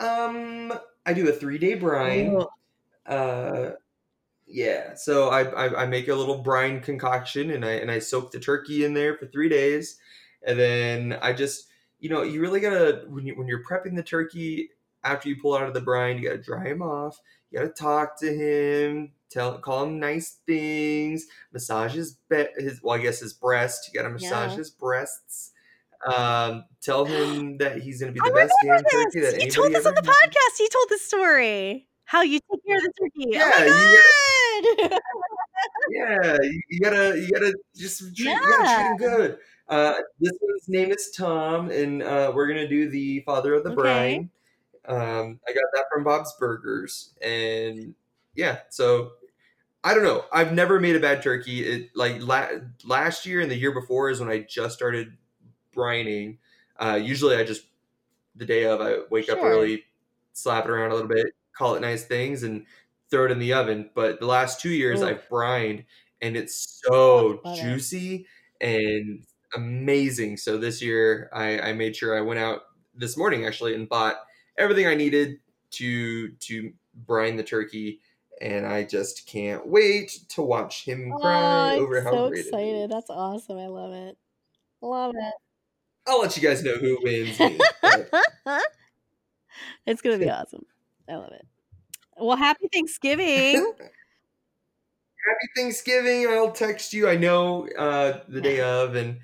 [SPEAKER 2] Um, I do a three day brine.
[SPEAKER 3] Oh,
[SPEAKER 2] Uh, yeah. So I, I I make a little brine concoction and I and I soak the turkey in there for three days, and then I just you know you really gotta when you when you're prepping the turkey after you pull out of the brine you gotta dry him off. You gotta talk to him, tell call him nice things, massage his be- his well I guess his breast. You gotta massage
[SPEAKER 3] Yeah.
[SPEAKER 2] his breasts. Um, tell him that he's gonna be
[SPEAKER 3] I
[SPEAKER 2] best damn turkey that
[SPEAKER 3] You told this on the
[SPEAKER 2] had.
[SPEAKER 3] podcast. You told this story. How you take care of the turkey.
[SPEAKER 2] Yeah,
[SPEAKER 3] oh my god.
[SPEAKER 2] Yeah, you, you gotta you gotta just treat, you gotta treat him good. Uh, this one's name is Tom, and uh, we're gonna do the father of the
[SPEAKER 3] Okay.
[SPEAKER 2] brine. Um, I got that from Bob's Burgers, and yeah, so I don't know. I've never made a bad turkey. It like la- last year and the year before is when I just started brining. Uh, usually, I just the day of I wake up early, slap it around a little bit, call it nice things, and throw it in the oven. But the last two years,
[SPEAKER 3] Ooh.
[SPEAKER 2] I've brined, and it's so juicy and amazing. So this year, I, I made sure I went out this morning actually and bought everything I needed to to brine the turkey. And I just can't wait to watch him cry
[SPEAKER 3] Oh,
[SPEAKER 2] over
[SPEAKER 3] I'm
[SPEAKER 2] how
[SPEAKER 3] so
[SPEAKER 2] great it
[SPEAKER 3] excited.
[SPEAKER 2] is.
[SPEAKER 3] That's awesome. I love it. Love it.
[SPEAKER 2] I'll let you guys know who wins. me,
[SPEAKER 3] it's gonna be awesome. I love it. Well, happy Thanksgiving.
[SPEAKER 2] Happy Thanksgiving. I'll text you. I know uh, the day of, and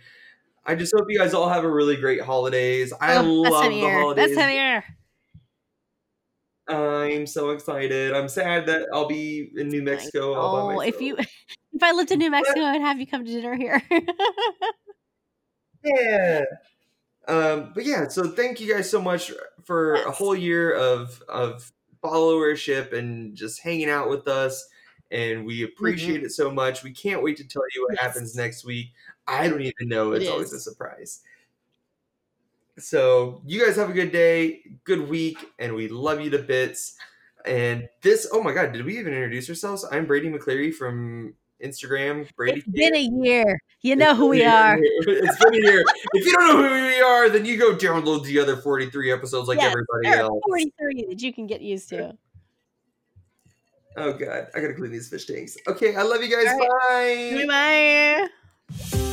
[SPEAKER 2] I just hope you guys all have a really great holidays. I
[SPEAKER 3] Oh,
[SPEAKER 2] love the holidays.
[SPEAKER 3] Of year.
[SPEAKER 2] I'm so excited. I'm sad that I'll be in New Mexico all by
[SPEAKER 3] Oh,
[SPEAKER 2] myself.
[SPEAKER 3] if you if I lived in New Mexico, I'd have you come to dinner here.
[SPEAKER 2] yeah. Um, but yeah, so thank you guys so much for a whole year of of followership and just hanging out with us. And we appreciate it so much. We can't wait to tell you what
[SPEAKER 3] Mm-hmm. Yes.
[SPEAKER 2] happens next week. I don't even know.
[SPEAKER 3] It
[SPEAKER 2] It's always a surprise. So you guys have a good day, good week, and we love you to bits. And this, oh my God, did we even introduce ourselves? I'm Brady McCleary from Instagram. Brady.
[SPEAKER 3] it's been a year. You know
[SPEAKER 2] It's
[SPEAKER 3] who we are.
[SPEAKER 2] It's been a year. if you don't know who we are, then you go download the other 43 episodes like everybody else.
[SPEAKER 3] 43 that you can get used to.
[SPEAKER 2] Oh god, I gotta clean these fish tanks. Okay, I love you guys. Bye.
[SPEAKER 3] Bye bye.